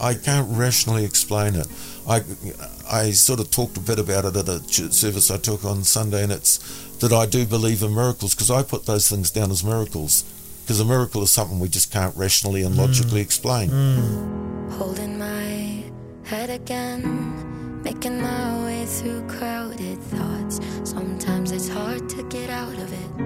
I can't rationally explain it. I, I sort of talked a bit about it at a service I took on Sunday, and it's that I do believe in miracles because I put those things down as miracles. Because a miracle is something we just can't rationally and logically mm. explain. Mm. Holding my head again, making my way through crowded thoughts. Sometimes it's hard to get out of it.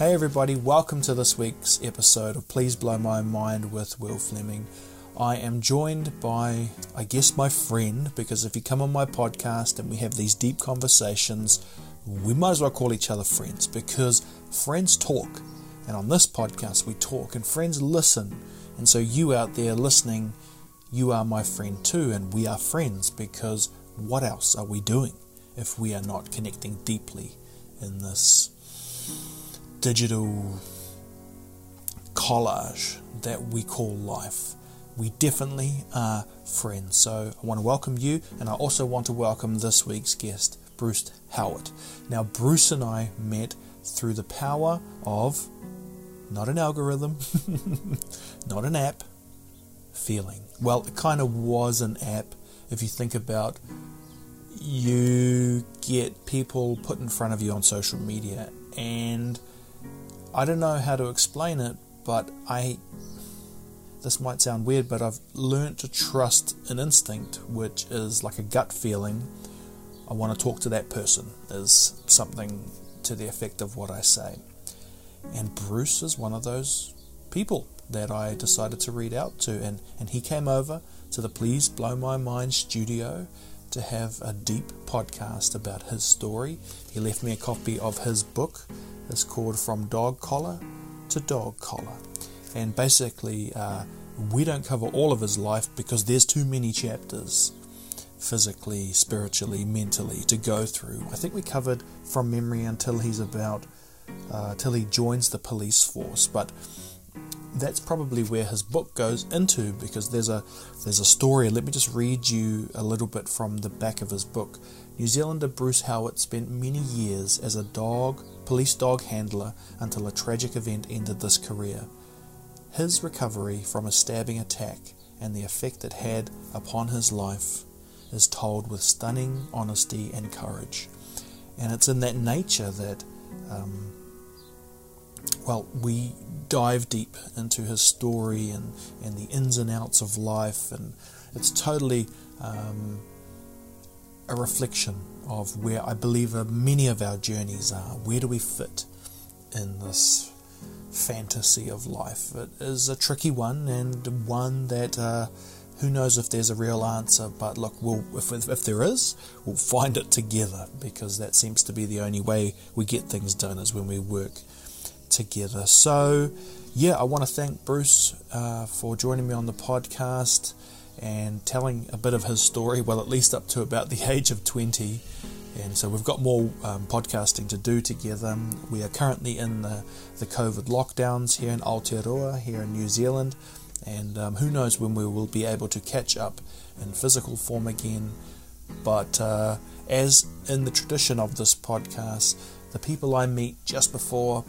Hey, everybody, welcome to this week's episode of Please Blow My Mind with Will Fleming. I am joined by, I guess, my friend, because if you come on my podcast and we have these deep conversations, we might as well call each other friends because friends talk. And on this podcast, we talk and friends listen. And so, you out there listening, you are my friend too, and we are friends because what else are we doing if we are not connecting deeply in this? Digital collage that we call life. We definitely are friends. So I want to welcome you, and I also want to welcome this week's guest, Bruce Howard. Now, Bruce and I met through the power of not an algorithm, not an app, feeling. Well, it kind of was an app if you think about you get people put in front of you on social media and I don't know how to explain it, but I. This might sound weird, but I've learned to trust an instinct, which is like a gut feeling. I want to talk to that person, is something to the effect of what I say. And Bruce is one of those people that I decided to read out to. And, and he came over to the Please Blow My Mind studio to have a deep podcast about his story. He left me a copy of his book, is called From Dog Collar to Dog Collar. And basically, uh, we don't cover all of his life because there's too many chapters physically, spiritually, mentally to go through. I think we covered from memory until he's about, uh, till he joins the police force. But that's probably where his book goes into because there's a there's a story. Let me just read you a little bit from the back of his book. New Zealander Bruce Howard spent many years as a dog police dog handler until a tragic event ended this career. His recovery from a stabbing attack and the effect it had upon his life is told with stunning honesty and courage. And it's in that nature that um, well, we dive deep into his story and, and the ins and outs of life, and it's totally um, a reflection of where I believe many of our journeys are. Where do we fit in this fantasy of life? It is a tricky one and one that. Uh, who knows if there's a real answer, but look, we'll, if, if there is, we'll find it together because that seems to be the only way we get things done is when we work together. So, yeah, I want to thank Bruce uh, for joining me on the podcast and telling a bit of his story, well, at least up to about the age of 20. And so we've got more um, podcasting to do together. We are currently in the, the COVID lockdowns here in Aotearoa, here in New Zealand. And um, who knows when we will be able to catch up in physical form again. But uh, as in the tradition of this podcast, the people I meet just before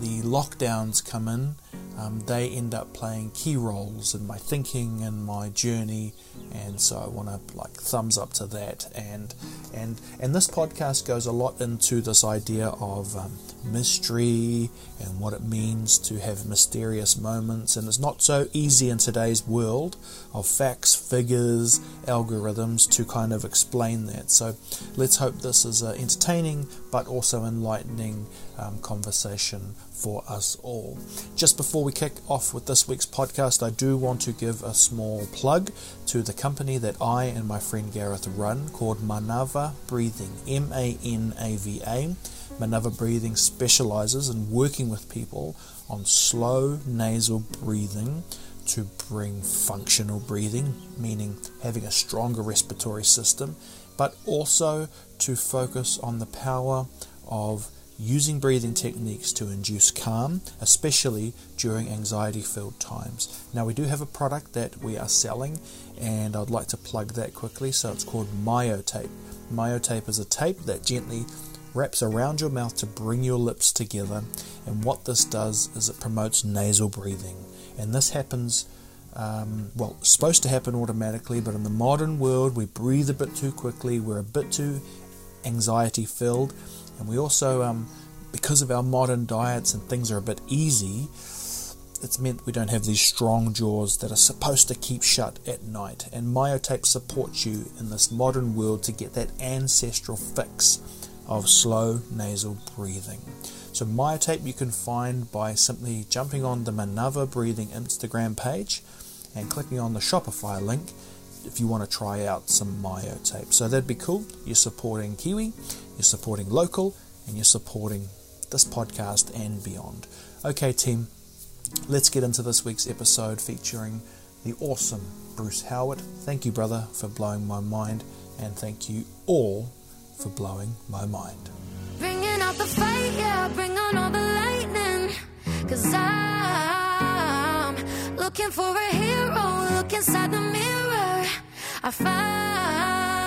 the lockdowns come in, um, they end up playing key roles in my thinking and my journey, and so I want to like thumbs up to that. And and and this podcast goes a lot into this idea of um, mystery and what it means to have mysterious moments. And it's not so easy in today's world of facts, figures, algorithms to kind of explain that. So let's hope this is an entertaining but also enlightening um, conversation for us all. Just before we kick off with this week's podcast, I do want to give a small plug to the company that I and my friend Gareth run called Manava Breathing, M A N A V A. Manava Breathing specializes in working with people on slow nasal breathing to bring functional breathing, meaning having a stronger respiratory system, but also to focus on the power of using breathing techniques to induce calm, especially during anxiety filled times. Now, we do have a product that we are selling, and I'd like to plug that quickly. So, it's called MyoTape. MyoTape is a tape that gently wraps around your mouth to bring your lips together. And what this does is it promotes nasal breathing. And this happens Um, well, supposed to happen automatically, but in the modern world, we breathe a bit too quickly, we're a bit too anxiety filled, and we also, um, because of our modern diets and things are a bit easy, it's meant we don't have these strong jaws that are supposed to keep shut at night. And Myotape supports you in this modern world to get that ancestral fix of slow nasal breathing. So Myotape you can find by simply jumping on the Manava Breathing Instagram page and clicking on the Shopify link if you want to try out some Myotape. So that'd be cool. You're supporting Kiwi, you're supporting local, and you're supporting this podcast and beyond. Okay, team, let's get into this week's episode featuring the awesome Bruce Howard. Thank you, brother, for blowing my mind, and thank you all for blowing my mind. Bringing out the fight, yeah, bring on all the lightning. Cause I'm looking for a hero, look inside the mirror. I find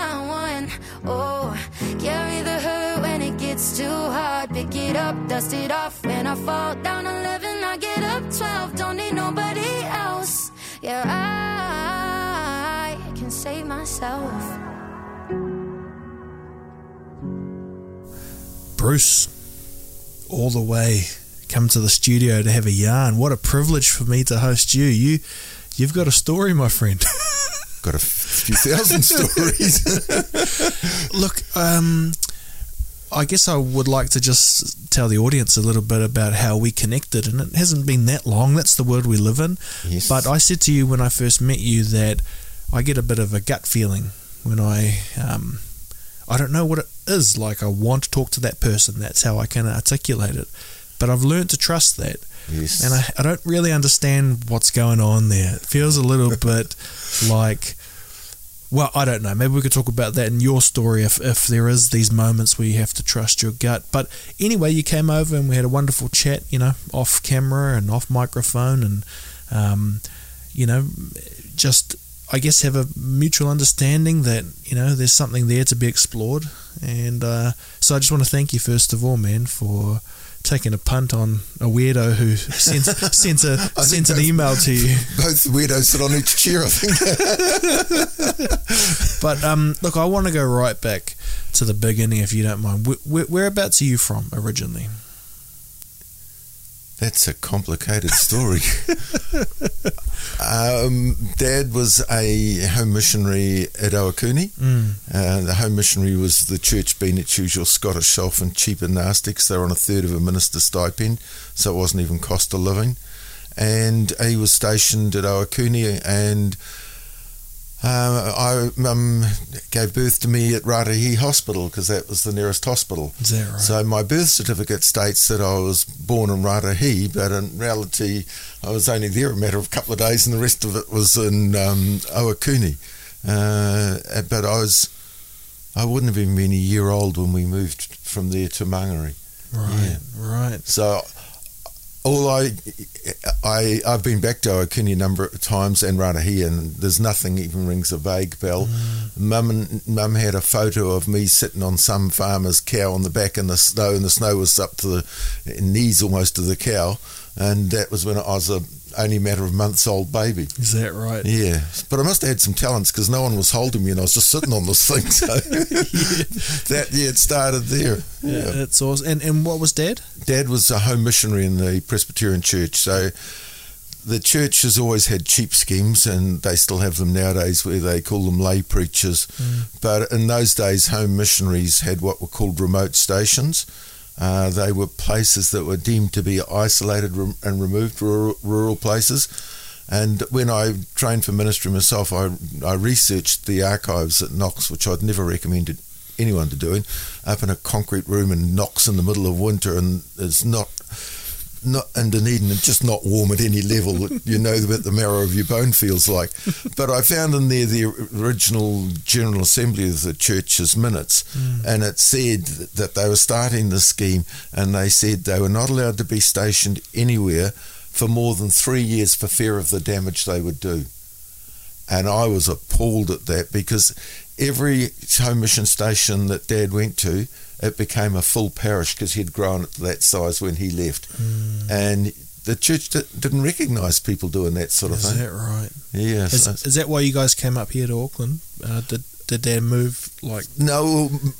oh, carry the hurt when it gets too hard. Pick it up, dust it off, and I fall down 11, I get up 12, don't need nobody else. Yeah, I can save myself. Bruce, all the way come to the studio to have a yarn. What a privilege for me to host you. You, you've got a story, my friend. Got a few thousand stories. Look, um, I guess I would like to just tell the audience a little bit about how we connected, and it hasn't been that long. That's the world we live in. Yes. But I said to you when I first met you that I get a bit of a gut feeling when I, um, I don't know what it is. Like I want to talk to that person. That's how I can articulate it. But I've learned to trust that. Yes. And I, I don't really understand what's going on there. It feels a little bit like, well, I don't know. Maybe we could talk about that in your story if, if there is these moments where you have to trust your gut. But anyway, you came over and we had a wonderful chat, you know, off camera and off microphone and, um, you know, just, I guess, have a mutual understanding that, you know, there's something there to be explored. And uh, so I just want to thank you, first of all, man, for taking a punt on a weirdo who sends sent, a, sent an both- email to you. Both weirdos sit on each chair, I think. But um, look, I want to go right back to the beginning, if you don't mind. Where, where, whereabouts are you from originally? That's a complicated story. um, Dad was a home missionary at Ohakune. Mm. Uh, the home missionary was the church being its usual Scottish shelf and cheap 'cause they were on a third of a minister's stipend, so it wasn't even cost of living. And he was stationed at Ohakune and uh, I um, gave birth to me at Raetihi Hospital because that was the nearest hospital. Is that right? So my birth certificate states that I was born in Raetihi, but in reality, I was only there a matter of a couple of days, and the rest of it was in um, Ohakune. Uh, but I was, I wouldn't have even been a year old when we moved from there to Mangere. right, right. So all I, I, I've been back to Ohakune a number of times and Raetihi, and there's nothing even rings a vague bell. Mum and Mum had a photo of me sitting on some farmer's cow on the back in the snow, and the snow was up to the knees almost of the cow, and that was when I was a only a matter of months old baby. Is that right? Yeah, but I must have had some talents because no one was holding me, and I was just sitting on this thing. So that yeah, it started there. Yeah, that's awesome. And and what was Dad? Dad was a home missionary in the Presbyterian Church, so the church has always had cheap schemes, and they still have them nowadays, where they call them lay preachers. Mm. But in those days, home missionaries had what were called remote stations. Uh, they were places that were deemed to be isolated and removed, rural, rural places. And when I trained for ministry myself, I, I researched the archives at Knox, which I'd never recommended anyone to doing, up in a concrete room in Knox in the middle of winter, and it's not not in Dunedin, it's just not warm at any level. that you know what the marrow of your bone feels like. But I found in there the original General Assembly of the church's minutes, hmm. and it said that they were starting the scheme, and they said they were not allowed to be stationed anywhere for more than three years for fear of the damage they would do. And I was appalled at that because every home mission station that Dad went to, it became a full parish because he'd grown it to that size when he left. And the church di- didn't recognise people doing that sort of Is thing. Is that right? Yeah. Is, so- is that why you guys came up here to Auckland? Uh, did did Dad move like? no,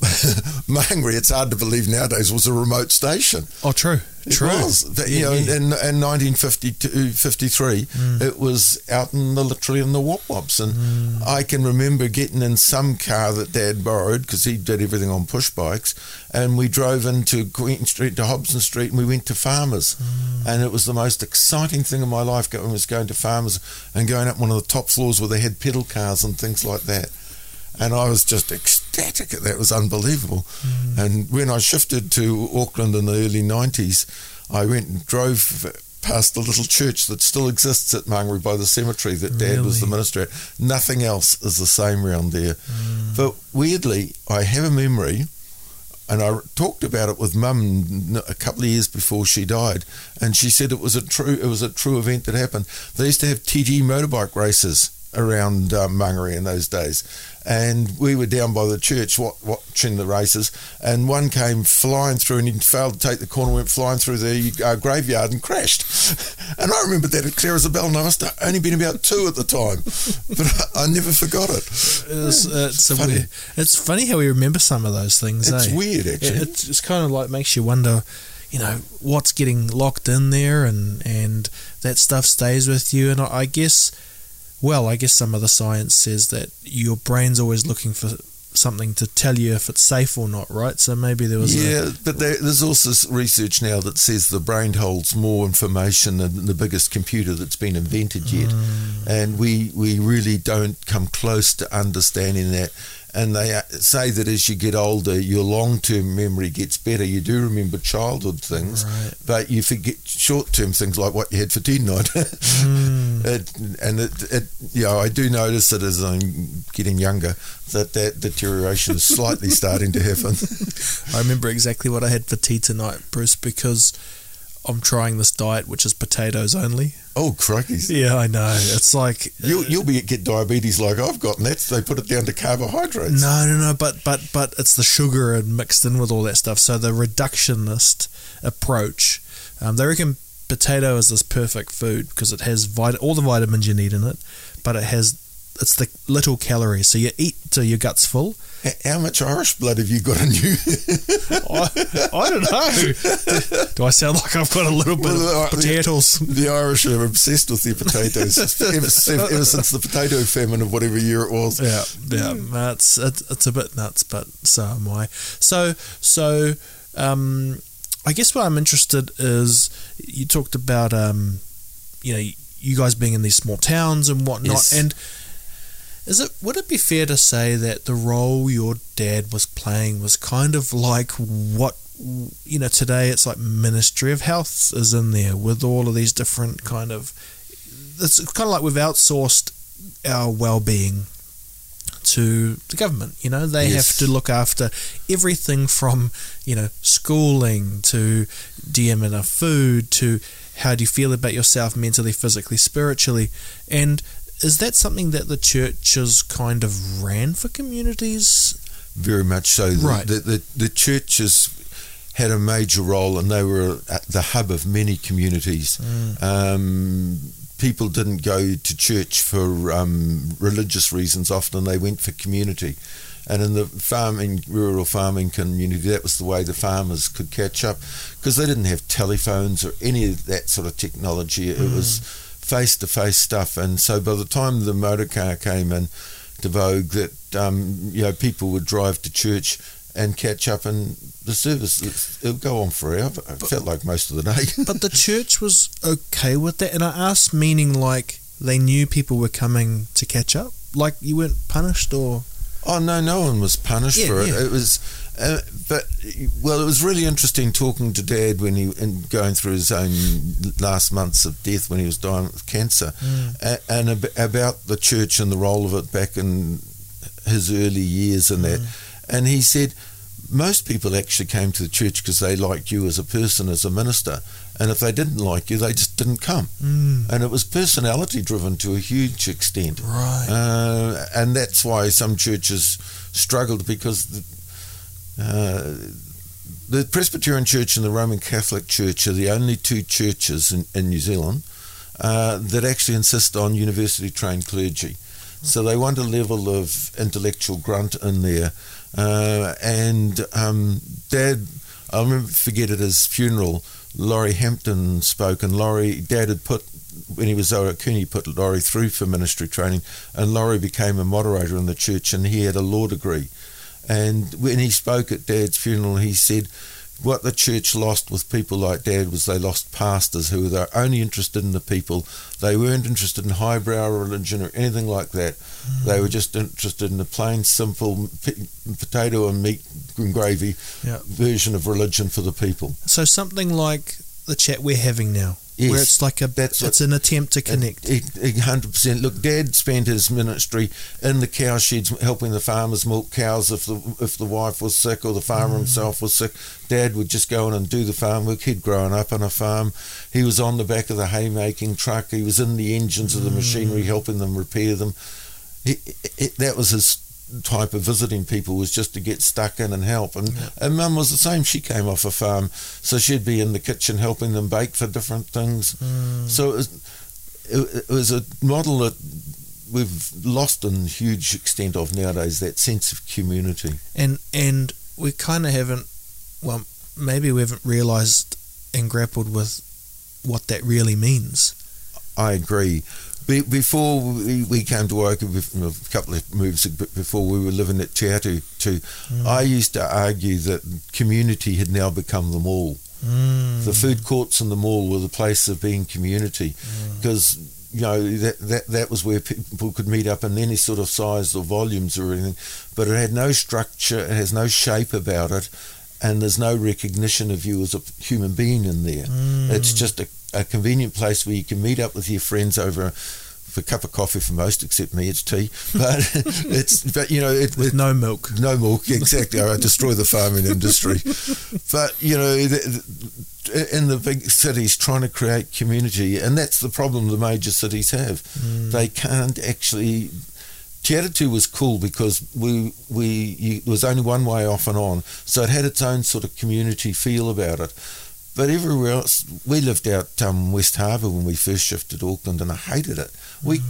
Mangere, it's hard to believe nowadays, was a remote station. Oh, true, It true. was. That, you Yeah, know, yeah. in, in 1952, 53, Mm. it was out in the literally in the wop wops, and Mm. I can remember getting in some car that Dad borrowed because he did everything on push bikes, and we drove into Queen Street to Hobson Street, and we went to Farmers, Mm. and it was the most exciting thing in my life. Going was going to Farmers and going up one of the top floors where they had pedal cars and things like that. And I was just ecstatic at that. It was unbelievable. And when I shifted to Auckland in the early 90s, I went and drove past the little church that still exists at Mangere by the cemetery that Dad was the minister at. Nothing else is the same round there. But weirdly, I have a memory, and I talked about it with Mum a couple of years before she died, and she said it was a true it was a true event that happened. They used to have TG motorbike races around um, Mangere in those days, and we were down by the church watching the races, and one came flying through, and he failed to take the corner, went flying through the uh, graveyard and crashed. and I remember that as clear as a bell, and I must have only been about two at the time, but I, I never forgot it. It's, it's, funny. weird- it's funny how we remember some of those things. It's eh? weird, actually. It, it's, it's kind of like makes you wonder, you know, what's getting locked in there, and and that stuff stays with you. And I guess, well, I guess some of the science says that your brain's always looking for something to tell you if it's safe or not, right? So maybe there was a, Yeah, but there, there's also research now that says the brain holds more information than the biggest computer that's been invented yet, mm. and we we really don't come close to understanding that. And they uh, say that as you get older, your long-term memory gets better. You do remember childhood things, Right. but you forget short-term things like what you had for tea night. it, and it, it, you know, I do notice that as I'm getting younger, that that deterioration is slightly starting to happen. I remember exactly what I had for tea tonight, Bruce, because I'm trying this diet, which is potatoes only. Oh, crikey. Yeah, I know. It's like You'll, you'll be get diabetes like I've got, and that's they put it down to carbohydrates. No, no, no. But but but it's the sugar and mixed in with all that stuff. So the reductionist approach, um, they reckon potato is this perfect food because it has vit- all the vitamins you need in it, but it has it's the little calories. So you eat till your gut's full. How much Irish blood have you got in you? I, I don't know. Do I sound like I've got a little bit Well, of uh, potatoes? the Irish are obsessed with their potatoes ever, since- ever since the potato famine of whatever year it was. Yeah, yeah, that's it's, it's a bit nuts, but so am I. So, so, um, I guess what I'm interested is you talked about, um, you know, you guys being in these small towns and whatnot, Yes. and is it would it be fair to say that the role your dad was playing was kind of like what you know today it's like Ministry of Health is in there with all of these different kind of it's kind of like we've outsourced our well-being to the government. You know, they Yes. have to look after everything from you know schooling to do you enough food to how do you feel about yourself mentally, physically, spiritually, and is that something that the churches kind of ran for communities? Very much so. The- Right. The, the, the churches had a major role and they were at the hub of many communities. Mm. Um, people didn't go to church for um, religious reasons, often they went for community. And in the farming, rural farming community, that was the way the farmers could catch up because they didn't have telephones or any of that sort of technology. It was face to face stuff. And so by the time the motor car came in to vogue, that um, you know people would drive to church and catch up, and the service it would go on forever. It felt like most of the day. But the church was okay with that, and I asked, meaning like they knew people were coming to catch up, like you weren't punished or Oh no, no one was punished Yeah, for it. yeah. It was, uh, but well, it was really interesting talking to Dad when he and going through his own last months of death when he was dying with cancer, a, and ab- about the church and the role of it back in his early years and that. And he said most people actually came to the church because they liked you as a person, as a minister, and if they didn't like you, they just didn't come. mm, And it was personality driven to a huge extent. right. Uh, and that's why some churches struggled because the, uh, the Presbyterian Church and the Roman Catholic Church are the only two churches in, in New Zealand uh, that actually insist on university trained clergy. So they want a level of intellectual grunt in there. Uh, and um, Dad, I'll remember, forget at his funeral, Laurie Hampton spoke, and Laurie, Dad had put, when he was over at Cooney, put Laurie through for ministry training, and Laurie became a moderator in the church, and he had a law degree. And when he spoke at Dad's funeral, he said, what the church lost with people like Dad was they lost pastors who were only interested in the people. They weren't interested in highbrow religion or anything like that. Mm. They were just interested in the plain, simple p- potato and meat and gravy Yeah. version of religion for the people. So something like the chat we're having now, Yes, where it's like a that's it's an attempt to connect. Hundred percent. Look, Dad spent his ministry in the cow sheds, helping the farmers milk cows. If the if the wife was sick or the farmer mm. himself was sick, Dad would just go in and do the farm work. He'd grown up on a farm. He was on the back of the haymaking truck. He was in the engines of the mm. machinery, helping them repair them. He, he, that was his type of visiting people was just to get stuck in and help. And, and Mum was the same. She came off a farm, so she'd be in the kitchen helping them bake for different things. Hmm. So it was, it, it was a model that we've lost in huge extent of nowadays. That sense of community. and and we kind of haven't well maybe we haven't realized and grappled with what that really means I agree. Be, before we, we came to bef- a couple of moves before we were living at Te Atu too, mm. I used to argue that community had now become the mall. mm. The food courts and the mall were the place of being community mm. because you know that, that that was where people could meet up in any sort of size or volumes or anything, but it had no structure, it has no shape about it, and there's no recognition of you as a human being in there. Mm. It's just a, a convenient place where you can meet up with your friends over. For a cup of coffee for most, except me, it's tea. But it's, but you know, it, with it- no milk no milk, exactly. I destroy the farming industry. But, you know, in the big cities, trying to create community, and that's the problem the major cities have. They can't actually. Te Atatu was cool because we we you, it was only one way off and on, so it had its own sort of community feel about it. But everywhere else, we lived out um, West Harbour when we first shifted to Auckland, and I hated it. We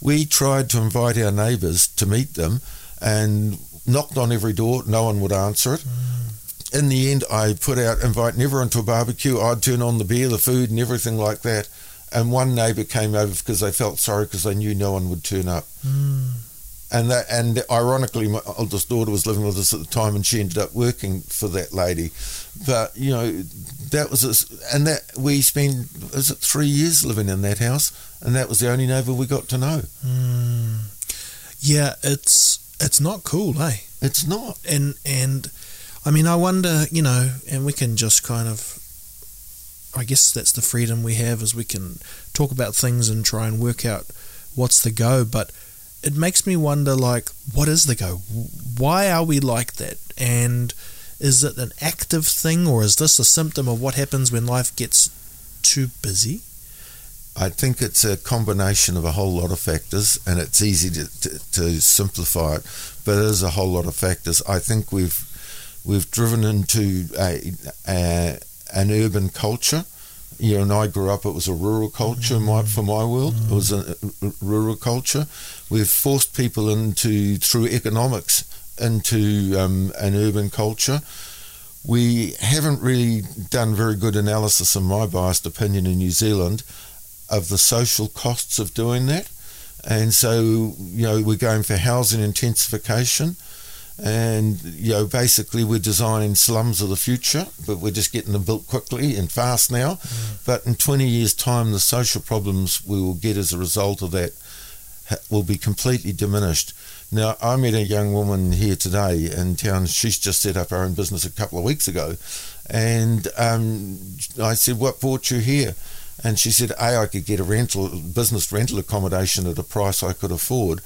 we tried to invite our neighbours to meet them, and knocked on every door. No one would answer it. Mm. In the end, I put out inviting everyone to a barbecue. I'd turn on the beer, the food, and everything like that. And one neighbour came over because they felt sorry because they knew no one would turn up. Mm. And that, and ironically, my oldest daughter was living with us at the time, and she ended up working for that lady. But you know, that was, a, and that we spent was it three years living in that house, and that was the only neighbour we got to know. yeah it's it's not cool eh It's not. and and I mean, I wonder, you know, and we can just kind of, I guess that's the freedom we have, is we can talk about things and try and work out what's the go. But it makes me wonder, like, what is the go? Why are we like that? And is it an active thing, or is this a symptom of what happens when life gets too busy? I think it's a combination of a whole lot of factors, and it's easy to, to, to simplify it, but it is a whole lot of factors. I think we've we've driven into a, a an urban culture. You know, and I grew up. It was a rural culture my, for my world. It was a, a rural culture. We've forced people into through economics into um, an urban culture. We haven't really done very good analysis, in my biased opinion, in New Zealand of the social costs of doing that. And so, you know, we're going for housing intensification. And, you know, basically we're designing slums of the future, but we're just getting them built quickly and fast now. But in 20 years' time, the social problems we will get as a result of that will be completely diminished. Now, I met a young woman here today in town. She's just set up her own business a couple of weeks ago. And um, I said, What brought you here? And she said, A, I could get a rental, business rental accommodation at a price I could afford.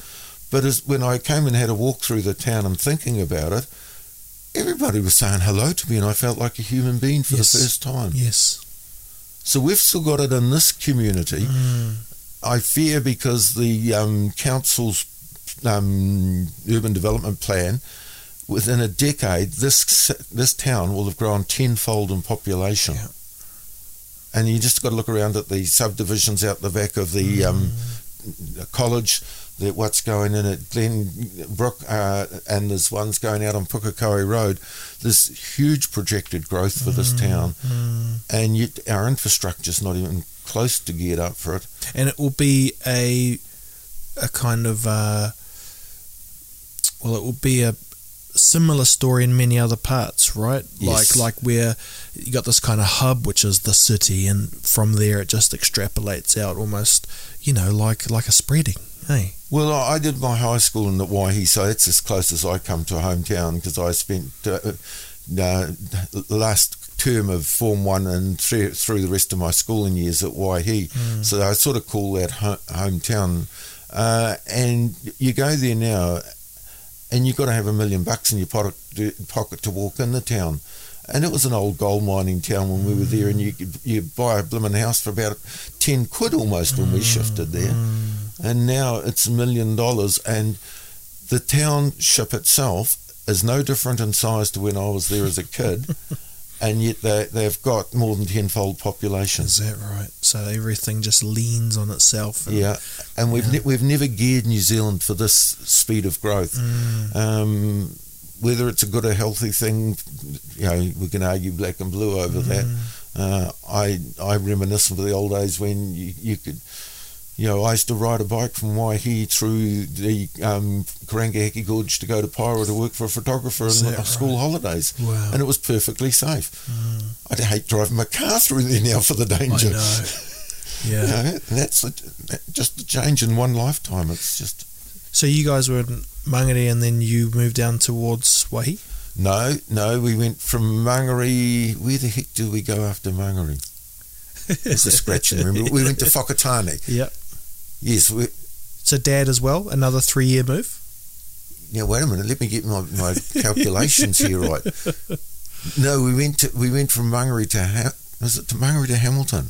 But as, when I came and had a walk through the town and thinking about it, everybody was saying hello to me, and I felt like a human being for Yes. the first time. Yes. So we've still got it in this community. Mm. I fear because the um, council's um, urban development plan within a decade, this this town will have grown tenfold in population. Yeah. And you just got to look around at the subdivisions out the back of the um, college, the, what's going in at Glenbrook, uh, and there's ones going out on Pukekohe Road. There's huge projected growth for this town, and yet our infrastructure's not even close to geared up for it. and it will be a a kind of uh, well, it will be a similar story in many other parts, right? Yes. Like like where you got this kind of hub, which is the city, and from there it just extrapolates out almost, you know, like like a spreading. Hey, Well, I did my high school in the Waihi, so that's as close as I come to a hometown because I spent uh, uh, the last term of Form 1 and through, through the rest of my schooling years at Waihi. So I sort of call that ho- hometown. Uh, and you go there now and you've got to have a million bucks in your pocket to, walk in the town. And it was an old gold mining town when we were there, and you you buy a blooming house for about ten quid almost when we shifted there, mm. and now it's a million dollars. And the township itself is no different in size to when I was there as a kid, and yet they they've got more than tenfold population. is that right? So everything just leans on itself. and- Yeah, and we've Yeah. Ne- we've never geared New Zealand for this speed of growth. Mm. Um, whether it's a good or healthy thing, you know, we can argue black and blue over that. Mm. Uh, I I reminisce of the old days when you, you could, you know, I used to ride a bike from Waihi through the um, Karangahake Gorge to go to Paeroa to work for a photographer Is in school holidays, Wow. and it was perfectly safe. I'd hate driving my car through there now for the I danger. know. You Yeah. know, that's that, just the change in one lifetime. It's just So you guys were in Mangere and then you moved down towards Waihi? no, no. We went from Mangere. Where the heck do we go after Mangere? It's a scratch remember. We went to Whakatane. Yep. Yes. We, So dad as well, another three year move? now wait a minute. Let me get my, my calculations here right. No, we went to we went from Mangere to ha- was it to Mangere to Hamilton?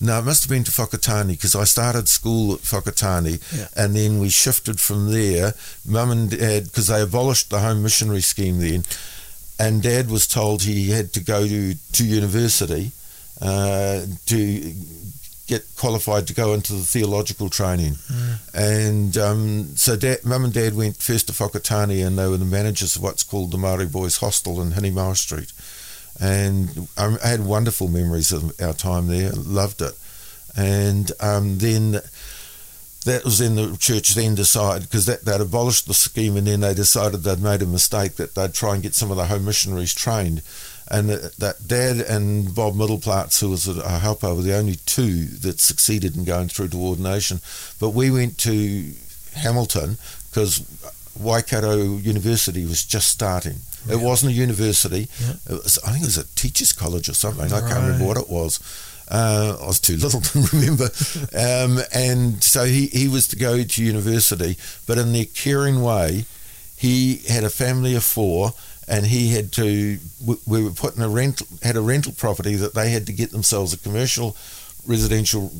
No, it must have been to Whakatane because I started school at Whakatane Yeah. and then we shifted from there. Mum and dad, because they abolished the home missionary scheme then, and dad was told he had to go to, to university uh, to get qualified to go into the theological training. And um, so dad, mum and dad went first to Whakatane and they were the managers of what's called the Māori Boys Hostel in Hinemoa Street. And um, I had wonderful memories of our time there, loved it. And um, then that was then the church then decided because that they'd abolished the scheme and then they decided they'd made a mistake that they'd try and get some of the home missionaries trained and that, dad and Bob Middleplatz who was a, a helper were the only two that succeeded in going through to ordination but we went to Hamilton because Waikato University was just starting. It wasn't a university. Yeah. it was, I think it was a teacher's college or something. I can't remember what it was. Uh, I was too little to remember. Um, and so he, he was to go to university, but in the caring way, he had a family of four and he had to, we- we were putting a rental, had a rental property that they had to get themselves a commercial residential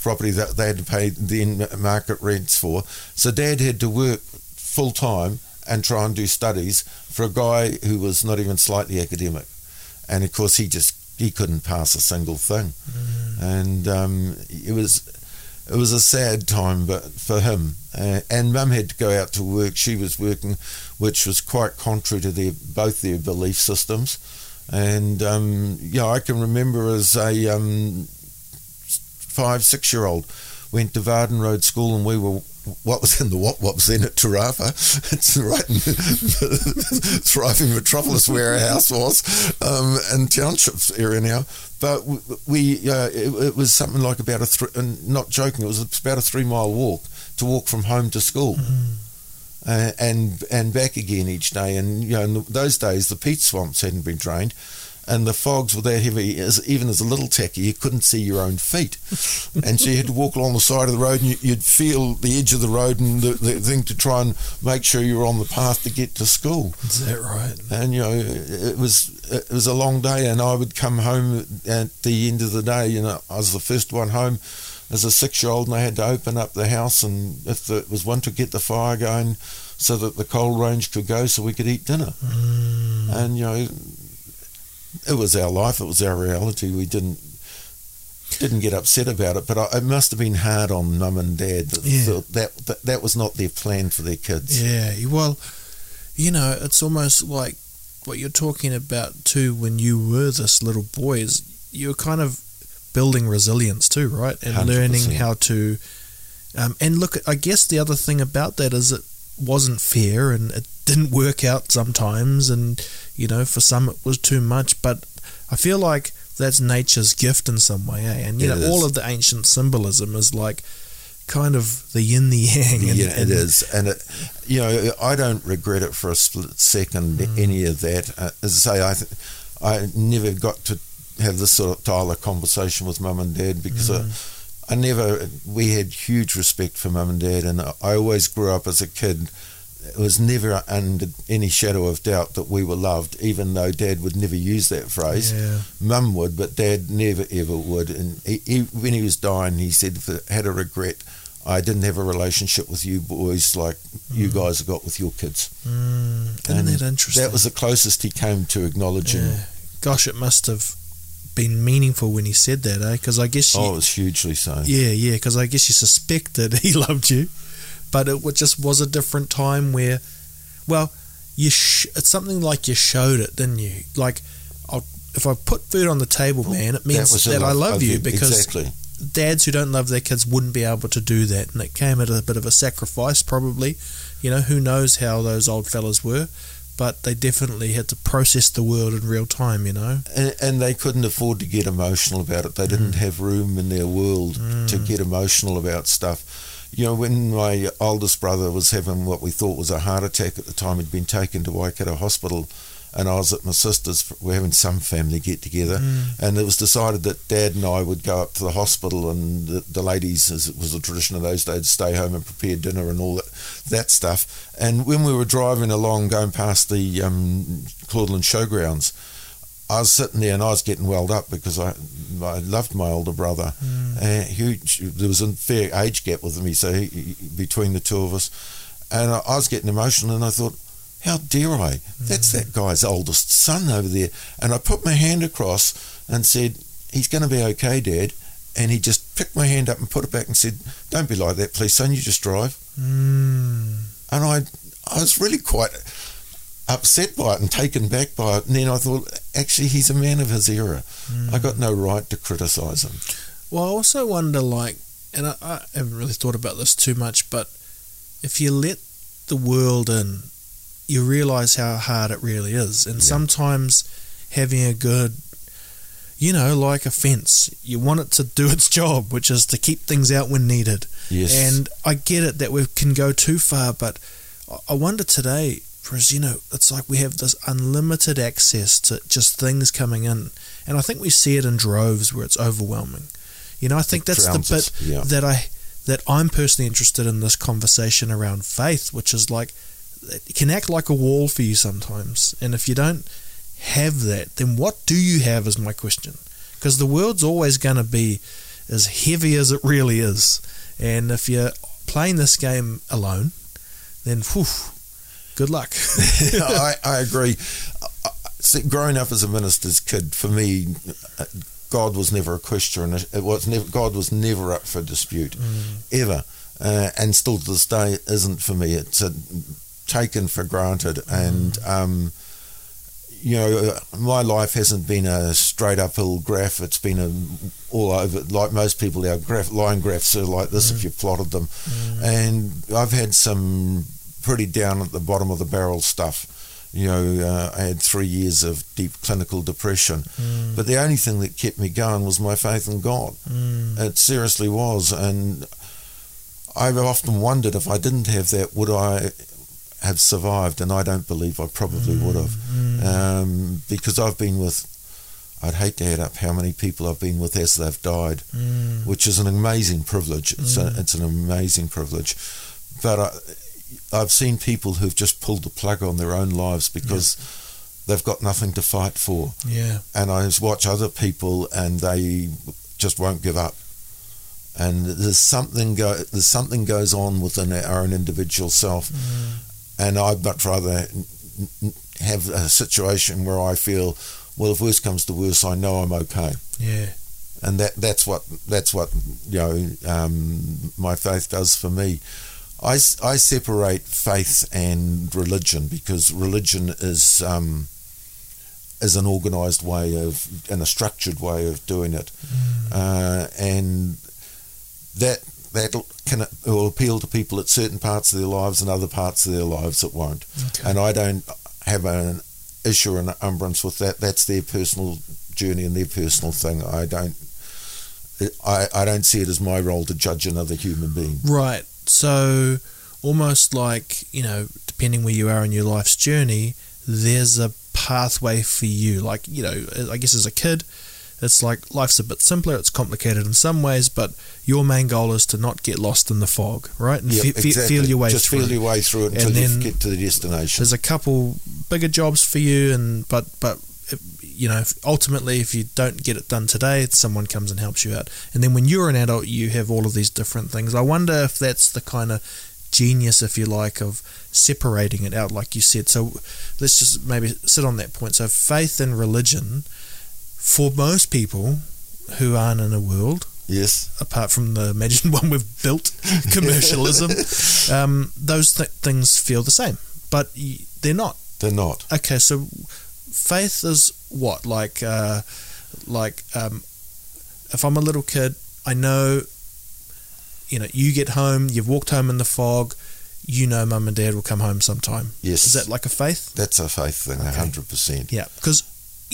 property that they had to pay then market rents for. So dad had to work full time and try and do studies for a guy who was not even slightly academic. And of course, he just he couldn't pass a single thing, and um, it was it was a sad time, but for him. Uh, and Mum had to go out to work. She was working, which was quite contrary to their both their belief systems. And um, yeah, I can remember as a um, five six year old went to Vardon Road School, and we were what was in the what what was then at Te Rapa. It's right in the thriving metropolis where our house was, um, and townships area now. But we uh, it, it was something like about a three, and not joking, it was about a three mile walk to walk from home to school. Uh, and and back again each day, and you know, in those days the peat swamps hadn't been drained, and the fogs were that heavy. As even as a little tacky, you couldn't see your own feet, and so you had to walk along the side of the road, and you, you'd feel the edge of the road and the, the thing to try and make sure you were on the path to get to school. Is that right? And you know, it was it was a long day, and I would come home at the end of the day. You know, I was the first one home as a six-year-old, and I had to open up the house, and if there was one to get the fire going, so that the cold range could go so we could eat dinner. Mm. And, you know, it was our life, it was our reality. We didn't didn't get upset about it, but I, it must have been hard on mum and dad that, Yeah. that, that that was not their plan for their kids. Yeah, well, you know, it's almost like what you're talking about too when you were this little boy is you're kind of building resilience too, right? And 100%. learning how to um, and look, I guess the other thing about that is it wasn't fair and it didn't work out sometimes and you know, for some it was too much, but I feel like that's nature's gift in some way, eh? And you It know, is. all of the ancient symbolism is like kind of the yin the yang and, yeah, and it is, and it, you know, I don't regret it for a split second. Mm. Any of that, uh, as I say, I, th- I never got to have this sort of style of conversation with mum and dad because Mm. I, I never. We had huge respect for mum and dad, and I always grew up as a kid. It was never under any shadow of doubt that we were loved, even though Dad would never use that phrase. Yeah. Mum would, but Dad never ever would. And he, he, when he was dying, he said, had a regret, I didn't have a relationship with you boys like you guys have got with your kids. Mm, isn't And that interesting? That was the closest he came to acknowledging. Yeah. Gosh, it must have been meaningful when he said that, eh? Because I guess you, Oh, it was hugely so. yeah, yeah. Because I guess you suspected he loved you, but it just was a different time where, well, you sh- it's something like you showed it, didn't you? Like, I'll, if I put food on the table, man, it means a that, I love you of- because exactly. dads who don't love their kids wouldn't be able to do that, and it came at a bit of a sacrifice, probably. You know, who knows how those old fellas were, but they definitely had to process the world in real time. You know. and, and they couldn't afford to get emotional about it. They Mm. didn't have room in their world to get emotional about stuff. You know, when my oldest brother was having what we thought was a heart attack at the time, he'd been taken to Waikato Hospital, and I was at my sister's. We're having some family get together, Mm. and it was decided that Dad and I would go up to the hospital, and the, the ladies, as it was a tradition of those days, stay home and prepare dinner and all that that stuff. And when we were driving along, going past the um, Claudeland Showgrounds, I was sitting there and I was getting welled up because I I loved my older brother. Uh, huge, there was a fair age gap with me, so he, he- between the two of us, and I, I was getting emotional, and I thought, how dare I? That's that guy's oldest son over there, and I put my hand across and said, he's going to be okay, Dad. And he just picked my hand up and put it back and said, "Don't be like that, please, son. You just drive." Mm. and I I was really quite upset by it and taken back by it. And then I thought, actually, he's a man of his era. I got no right to criticise him. Well, I also wonder, like, and I, I haven't really thought about this too much, but if you let the world in, you realise how hard it really is. And Yeah. sometimes having a good, you know, like a fence, you want it to do its job, which is to keep things out when needed. Yes, And I get it that we can go too far, but I- I wonder today, because you know, it's like we have this unlimited access to just things coming in, and I think we see it in droves where it's overwhelming. You know, I think It that's the bit yeah. that I that I'm personally interested in this conversation around faith, which is like it can act like a wall for you sometimes, and if you don't have that, then what do you have? Is my question, because the world's always going to be as heavy as it really is. And if you're playing this game alone, then whew, good luck. I, I agree. I- I- See, growing up as a minister's kid, for me, uh, God was never a question. It was never God was never up for dispute, ever, uh, and still to this day isn't for me. It's uh taken for granted, and um, you know, my life hasn't been a straight uphill graph. It's been a all over. Like most people, our graph line graphs are like this if you plotted them, and I've had some pretty down at the bottom of the barrel stuff. You know, uh, I had three years of deep clinical depression, but the only thing that kept me going was my faith in God. Mm. It seriously was, and I've often wondered if I didn't have that, would I have survived? And I don't believe I probably would have, um, because I've been with. I'd hate to add up how many people I've been with as they've died, Mm. which is an amazing privilege. It's a, it's an amazing privilege, but I, I've seen people who've just pulled the plug on their own lives because they've got nothing to fight for Yeah. and I watch other people and they just won't give up. And there's something go there's something goes on within our own individual self. And I'd much rather have a situation where I feel, well, if worse comes to worse, I know I'm okay, Yeah. and that that's what that's what you know um, my faith does for me. I, I separate faith and religion because religion is um, is an organised way of and a structured way of doing it, uh, and that that can will appeal to people at certain parts of their lives and other parts of their lives it won't. Okay. And I don't have an issue or an umbrance with that. That's their personal journey and their personal thing. I don't. I, I don't see it as my role to judge another human being. Right. So, almost like, you know, depending where you are in your life's journey, there's a pathway for you. Like, you know, I guess as a kid, it's like life's a bit simpler, it's complicated in some ways, but your main goal is to not get lost in the fog, right? And Yep, fe- fe- exactly. feel your way Just through. feel your way through it And until you then get to the destination. There's a couple bigger jobs for you, and but but you know, if- ultimately, if you don't get it done today, someone comes and helps you out. And then when you're an adult, you have all of these different things. I wonder if that's the kind of genius, if you like, of separating it out, like you said. So let's just maybe sit on that point. So faith and religion, for most people who aren't in a world Yes. apart from the imagined one we've built, commercialism, um, those th- things feel the same, but y- they're not. They're not. Okay, so faith is what like, uh, like um, if I'm a little kid, I know, you know, you get home, you've walked home in the fog, you know, mum and dad will come home sometime. Yes. Is that like a faith? That's a faith thing, a Okay. hundred percent. Yeah, because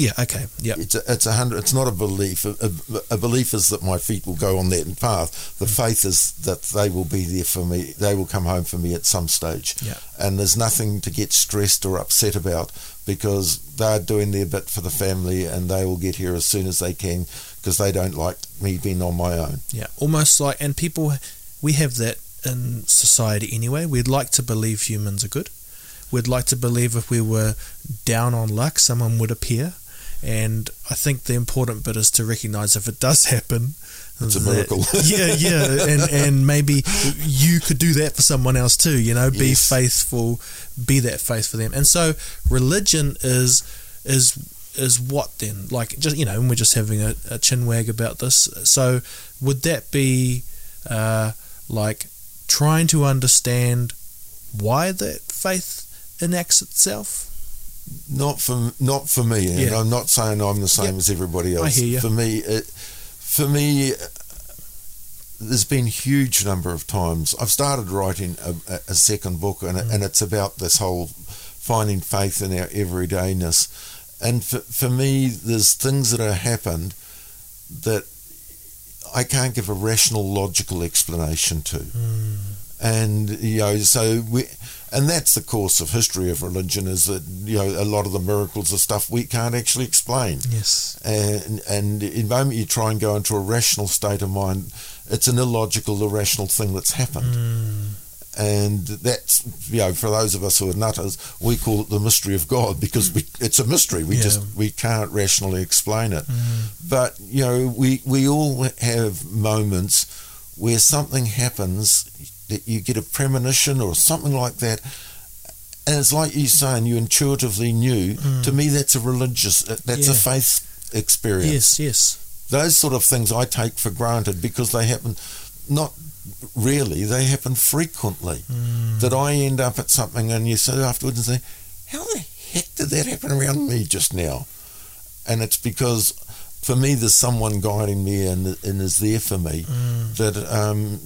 yeah, okay, yeah, It's a, it's a hundred. It's not a belief. A, a, a belief is that my feet will go on that path. The mm. faith is that they will be there for me. They will come home for me at some stage. Yeah. And there's nothing to get stressed or upset about because they're doing their bit for the family and they will get here as soon as they can because they don't like me being on my own. Yeah, almost like, and people, we have that in society anyway. We'd like to believe humans are good. We'd like to believe if we were down on luck, someone would appear. And I think the important bit is to recognize if it does happen, It's a miracle. yeah, yeah, and and maybe you could do that for someone else too. You know, be Yes. faithful, be that faith for them. And so, religion is is is what then? Like just you know, and we're just having a, a chin wag about this. So, would that be uh, like trying to understand why that faith enacts itself? Not for not for me, and Yeah. I'm not saying I'm the same Yep. as everybody I else. hear ya. For me, it, for me, uh, there's been huge number of times I've started writing a, a- second book, and, Mm. and it's about this whole finding faith in our everydayness. And for, for me, there's things that have happened that I can't give a rational, logical explanation to and you know so we and that's the course of history of religion is that you know a lot of the miracles are stuff we can't actually explain Yes. and and in the moment you try and go into a rational state of mind it's an illogical irrational thing that's happened Mm. and that's you know for those of us who are nutters we call it the mystery of god because we, it's a mystery we Yeah. just we can't rationally explain it Mm. but you know we we all have moments where something happens that you get a premonition or something like that and it's like you saying you intuitively knew to me that's a religious uh, that's a Mm. Faith experience Yes. Yes. those sort of things I take for granted because they happen not really they happen frequently Mm. that I end up at something and you say afterwards and say how the heck did that happen around me just now and it's because for me there's someone guiding me and, and is there for me Mm. that um,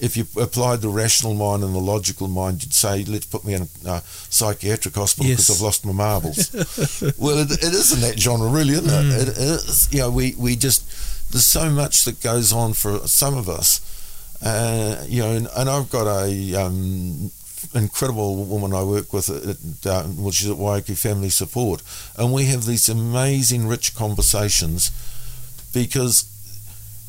if you applied the rational mind and the logical mind, you'd say, let's put me in a uh, psychiatric hospital Yes. because I've lost my marbles. well, it, it is in that genre, really, isn't Mm. it? It is. You know, we, we just, there's so much that goes on for some of us. Uh, you know, and, and I've got a um, incredible woman I work with, at, uh, well, she's at Waiuku Family Support, and we have these amazing, rich conversations because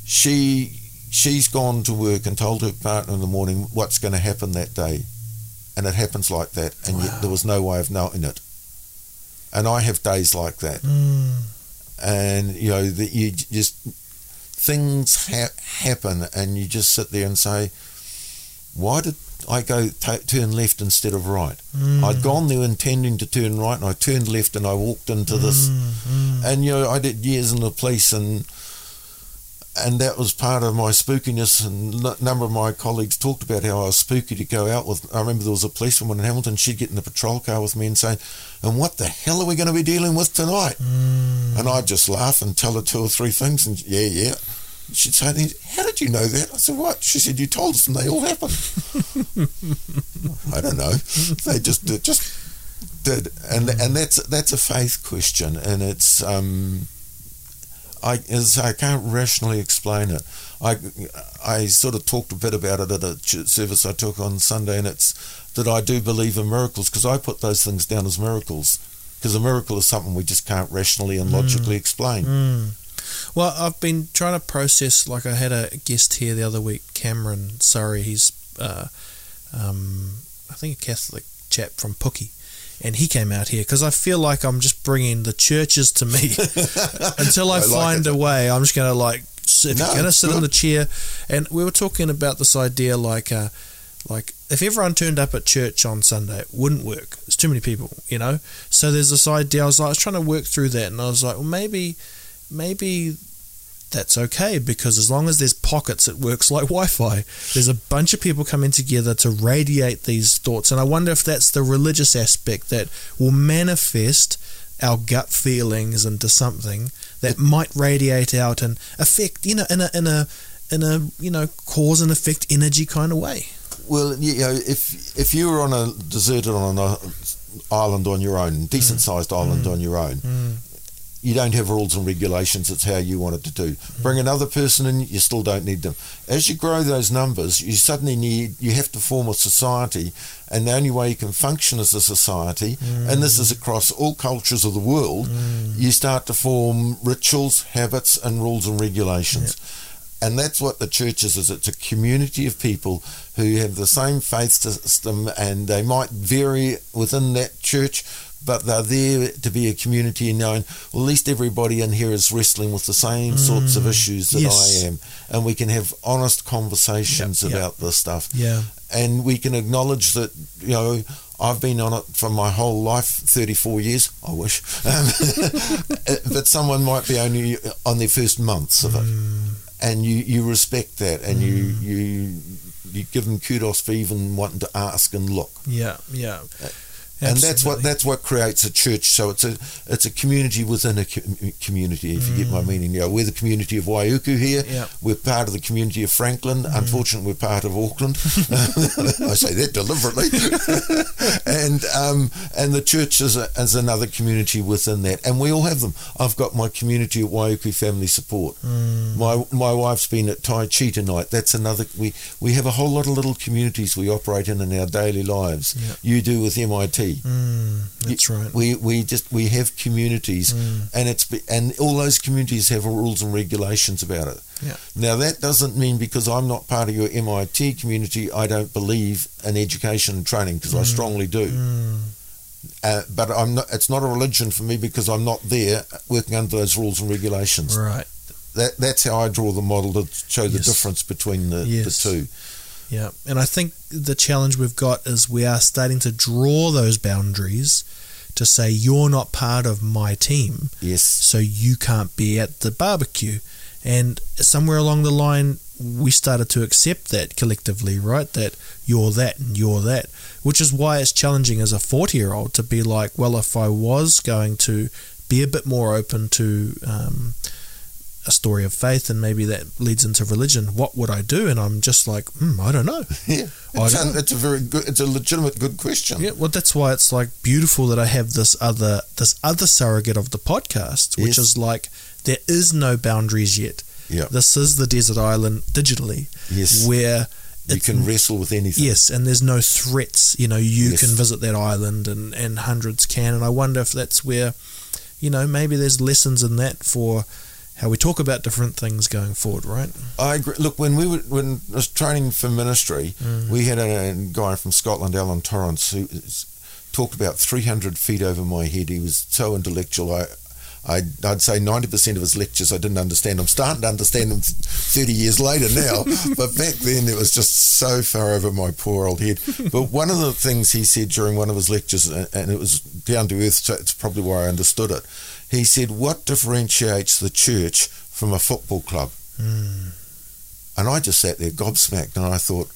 she she's gone to work and told her partner in the morning what's going to happen that day, and it happens like that, and Wow. yet there was no way of knowing it. And I have days like that, Mm. and you know that you just things ha- happen, and you just sit there and say, why did I go t- turn left instead of right. Mm. I'd gone there intending to turn right, and I turned left, and I walked into this. Mm, And you know, I did years in the police, and and that was part of my spookiness. And a number of my colleagues talked about how I was spooky to go out with. I remember there was a policewoman in Hamilton. She'd get in the patrol car with me and say, "And what the hell are we going to be dealing with tonight?" mm. And I'd just laugh and tell her two or three things, and yeah, yeah. She'd say, "How did you know that?" I said, "What?" She said, "You told us, and they all happened." I don't know. They just did, just did, and and that's that's a faith question, and it's um, I as I can't rationally explain it. I I sort of talked a bit about it at a service I took on Sunday, and it's that I do believe in miracles because I put those things down as miracles. Because a miracle is something we just can't rationally and logically explain. Mm. Well, I've been trying to process. Like I had a guest here the other week, Cameron Sorry, He's, uh, um, I think, a Catholic chap from Pookie, and he came out here because I feel like I'm just bringing the churches to me until I, I like find it. a way. I'm just going to like sit, if No, you're going to it's sit in the chair, and we were talking about this idea like. Uh, like if everyone turned up at church on Sunday, it wouldn't work. There's too many people, you know. So there's this idea. I was like, I was trying to work through that, and I was like, well, maybe, maybe that's okay because as long as there's pockets, it works like Wi-Fi. There's a bunch of people coming together to radiate these thoughts, and I wonder if that's the religious aspect that will manifest our gut feelings into something that might radiate out and affect, you know, in a in a in a you know cause and effect energy kind of way. Well, you know, if if you were on a deserted on an island on your own, decent sized island on your own, Mm. You don't have rules and regulations. It's how you want it to do. Bring another person in, you still don't need them. As you grow those numbers, you suddenly need you have to form a society, and the only way you can function as a society, and this is across all cultures of the world, you start to form rituals, habits, and rules and regulations. And that's what the church is, is it's a community of people who have the same faith system and they might vary within that church, but they're there to be a community and knowing, well, at least everybody in here is wrestling with the same sorts of mm. issues that Yes. I am. And we can have honest conversations Yep, yep. about this stuff. Yeah. And we can acknowledge that, you know, I've been on it for my whole life, 34 years, I wish. Um, but someone might be only on their first months of it mm. and you, you respect that and you, mm. you you give them kudos for even wanting to ask and look Yeah, yeah. Uh, and that's what that's what creates a church so it's a it's a community within a co- community if you get my meaning you know we're the community of Waiuku here Yeah. we're part of the community of Franklin unfortunately we're part of Auckland I say that deliberately and um, and the church is, a, is another community within that and we all have them I've got my community at Waiuku Family Support Mm. my my wife's been at Tai Chi tonight. That's another. We we have a whole lot of little communities we operate in in our daily lives. Yeah. You do with MIT. Mm, that's right. We we just we have communities, Mm. and it's and all those communities have rules and regulations about it. Yeah. Now that doesn't mean because I'm not part of your MIT community, I don't believe in education and training because I strongly do. Mm, Uh, but I'm not. It's not a religion for me because I'm not there working under those rules and regulations. right. That that's how I draw the model to show the Yes. difference between the, Yes. the two. Yeah, and I think the challenge we've got is we are starting to draw those boundaries to say you're not part of my team, Yes. so you can't be at the barbecue. And somewhere along the line, we started to accept that collectively, right? That you're that and you're that, which is why it's challenging as a 40 year old to be like, well, if I was going to be a bit more open to um, a story of faith and maybe that leads into religion, what would I do? And I'm just like, hmm, I don't know. Yeah. It's, an, it's a very good. It's a legitimate good question. Yeah, well, that's why it's like beautiful that I have this other this other surrogate of the podcast, which Yes. is like there is no boundaries yet. Yeah. This is the desert island digitally, Yes. where You can wrestle with anything. yes, and there's no threats. You know, you Yes. can visit that island, and and hundreds can. And I wonder if that's where, you know, maybe there's lessons in that for how we talk about different things going forward, right? I agree. Look, when we were when I was training for ministry, Mm. we had a, guy from Scotland, Alan Torrance, who talked about 300 feet over my head. He was so intellectual. I I, I'd say 90% of his lectures I didn't understand. I'm starting to understand them 30 years later now, but back then it was just so far over my poor old head. But one of the things he said during one of his lectures, and it was down to earth, so it's probably why I understood it. He said, What differentiates the church from a football club? Mm. And I just sat there gobsmacked and I thought,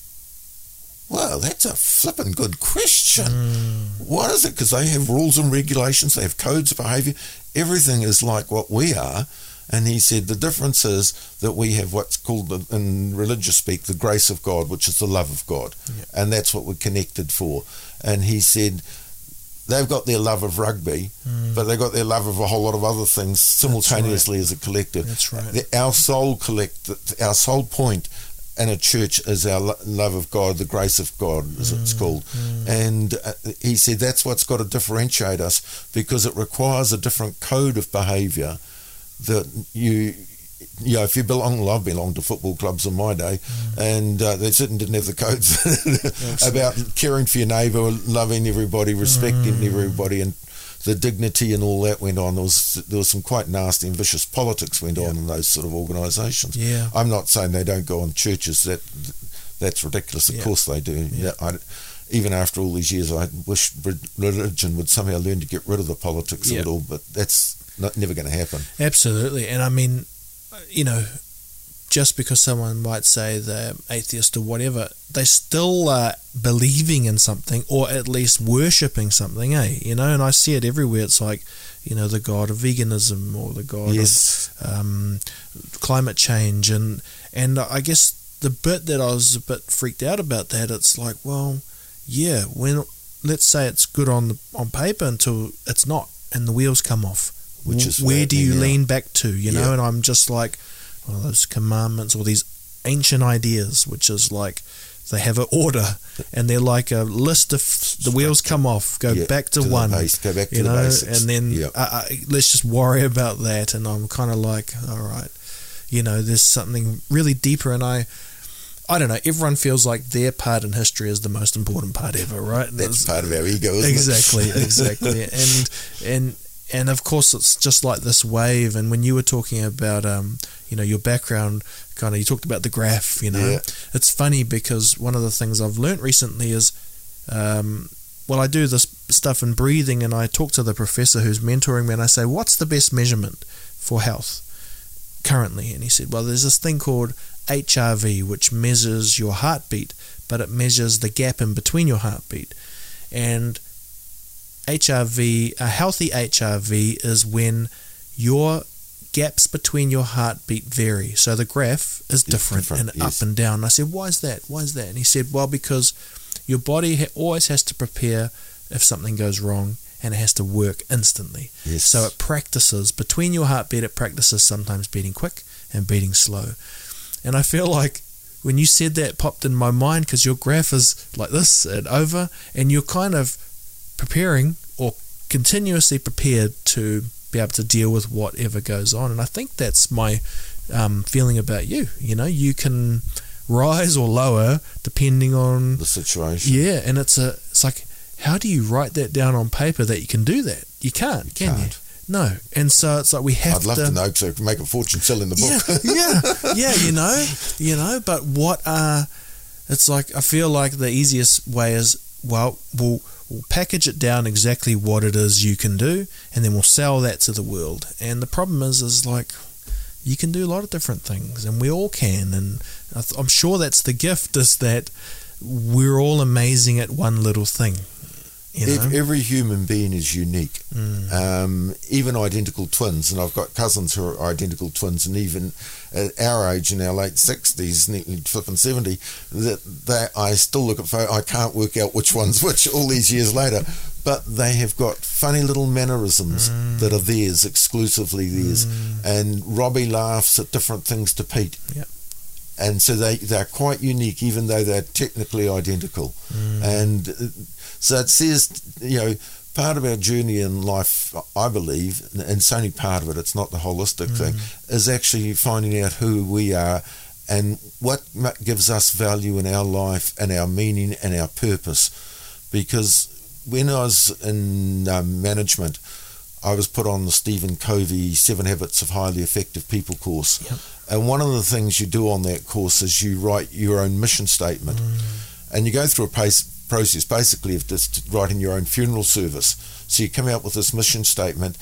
well, that's a flippin' good question. Mm. What is it? Because they have rules and regulations, they have codes of behaviour. Everything is like what we are. And he said the difference is that we have what's called, the, in religious speak, the grace of God, which is the love of God. Yeah. And that's what we're connected for. And he said they've got their love of rugby, Mm. but they've got their love of a whole lot of other things simultaneously as a collective. That's right. Our sole collect, our sole point in a church is our love of God, the grace of God, as it's called. And uh, he said that's what's got to differentiate us because it requires a different code of behaviour that you. You know, if you belong, well, I've belonged to football clubs in my day, and uh, they certainly didn't have the codes about caring for your neighbour, loving everybody, respecting everybody, and the dignity and all that went on. There was there was some quite nasty and vicious politics went on in those sort of organisations. Yeah. I'm not saying they don't go on churches. That that's ridiculous. Of Yeah. course they do. Yeah. Yeah, I, even after all these years, I wish religion would somehow learn to get rid of the politics Yeah. of it all. But that's not, never going to happen. Absolutely. And I mean, you know, just because someone might say they're atheist or whatever, they still are believing in something or at least worshipping something, eh? You know, and I see it everywhere. It's like, you know, the god of veganism or the god Yes. of um, climate change. And, and I guess the bit that I was a bit freaked out about that, it's like, well, yeah, when let's say it's good on the, on paper until it's not and the wheels come off. Which is where do you now. lean back to, you know? Yeah. And I'm just like, well, those commandments or these ancient ideas, which is like they have an order and they're like a list of the wheels come off, go Yeah, back to, the one, base- go back to you the know, basics. and then Yeah. uh, uh, let's just worry about that. And I'm kind of like, all right, you know, there's something really deeper, and I. I don't know. Everyone feels like their part in history is the most important part ever, right? And That's part of our ego, exactly, exactly. And and and of course, it's just like this wave. And when you were talking about, um, you know, your background, kind of, you talked about the graph. You know, Yeah. it's funny because one of the things I've learnt recently is, um, well, I do this stuff in breathing, and I talk to the professor who's mentoring me, and I say, "What's the best measurement for health currently?" And he said, "Well, there's this thing called HRV, which measures your heartbeat, but it measures the gap in between your heartbeat, and HRV, a healthy HRV is when your gaps between your heartbeat vary. So the graph is different, different, and yes. up and down. I said, why is that? Why is that? And he said, well, because your body ha- always has to prepare if something goes wrong and it has to work instantly. Yes. So it practices between your heartbeat, it practices sometimes beating quick and beating slow. And I feel like when you said that, it popped in my mind because your graph is like this and over, and you're kind of preparing or continuously prepared to be able to deal with whatever goes on. And I think that's my um, feeling about you. You know, you can rise or lower depending on the situation. yeah, and it's a it's like how do you write that down on paper that you can do that? You can't, can can't. you? No, and so it's like we have I'd love to. to know because I can make a fortune selling the book. Yeah, yeah, yeah. You know, you know. But what are? It's like I feel like the easiest way is well, we'll, we'll package it down exactly what it is you can do, and then we'll sell that to the world. And the problem is, is like you can do a lot of different things, and we all can. And I'm sure that's the gift is that we're all amazing at one little thing. You know? Every human being is unique. Mm. Um, even identical twins, and I've got cousins who are identical twins, and even at our age in our late sixties, nearly flipping seventy, that that I still look at. I can't work out which one's which all these years later, but they have got funny little mannerisms Mm. that are theirs, exclusively theirs. And Robbie laughs at different things to Pete. Yep. And so they, they're quite unique, even though they're technically identical. Mm. And uh, so it says, you know, part of our journey in life, I believe, and it's only part of it, it's not the holistic Mm. thing, is actually finding out who we are and what gives us value in our life and our meaning and our purpose. Because when I was in um, management, I was put on the Stephen Covey Seven Habits of Highly Effective People course. Yep. And one of the things you do on that course is you write your own mission statement. And you go through a pace, process basically of just writing your own funeral service. So you come out with this mission statement,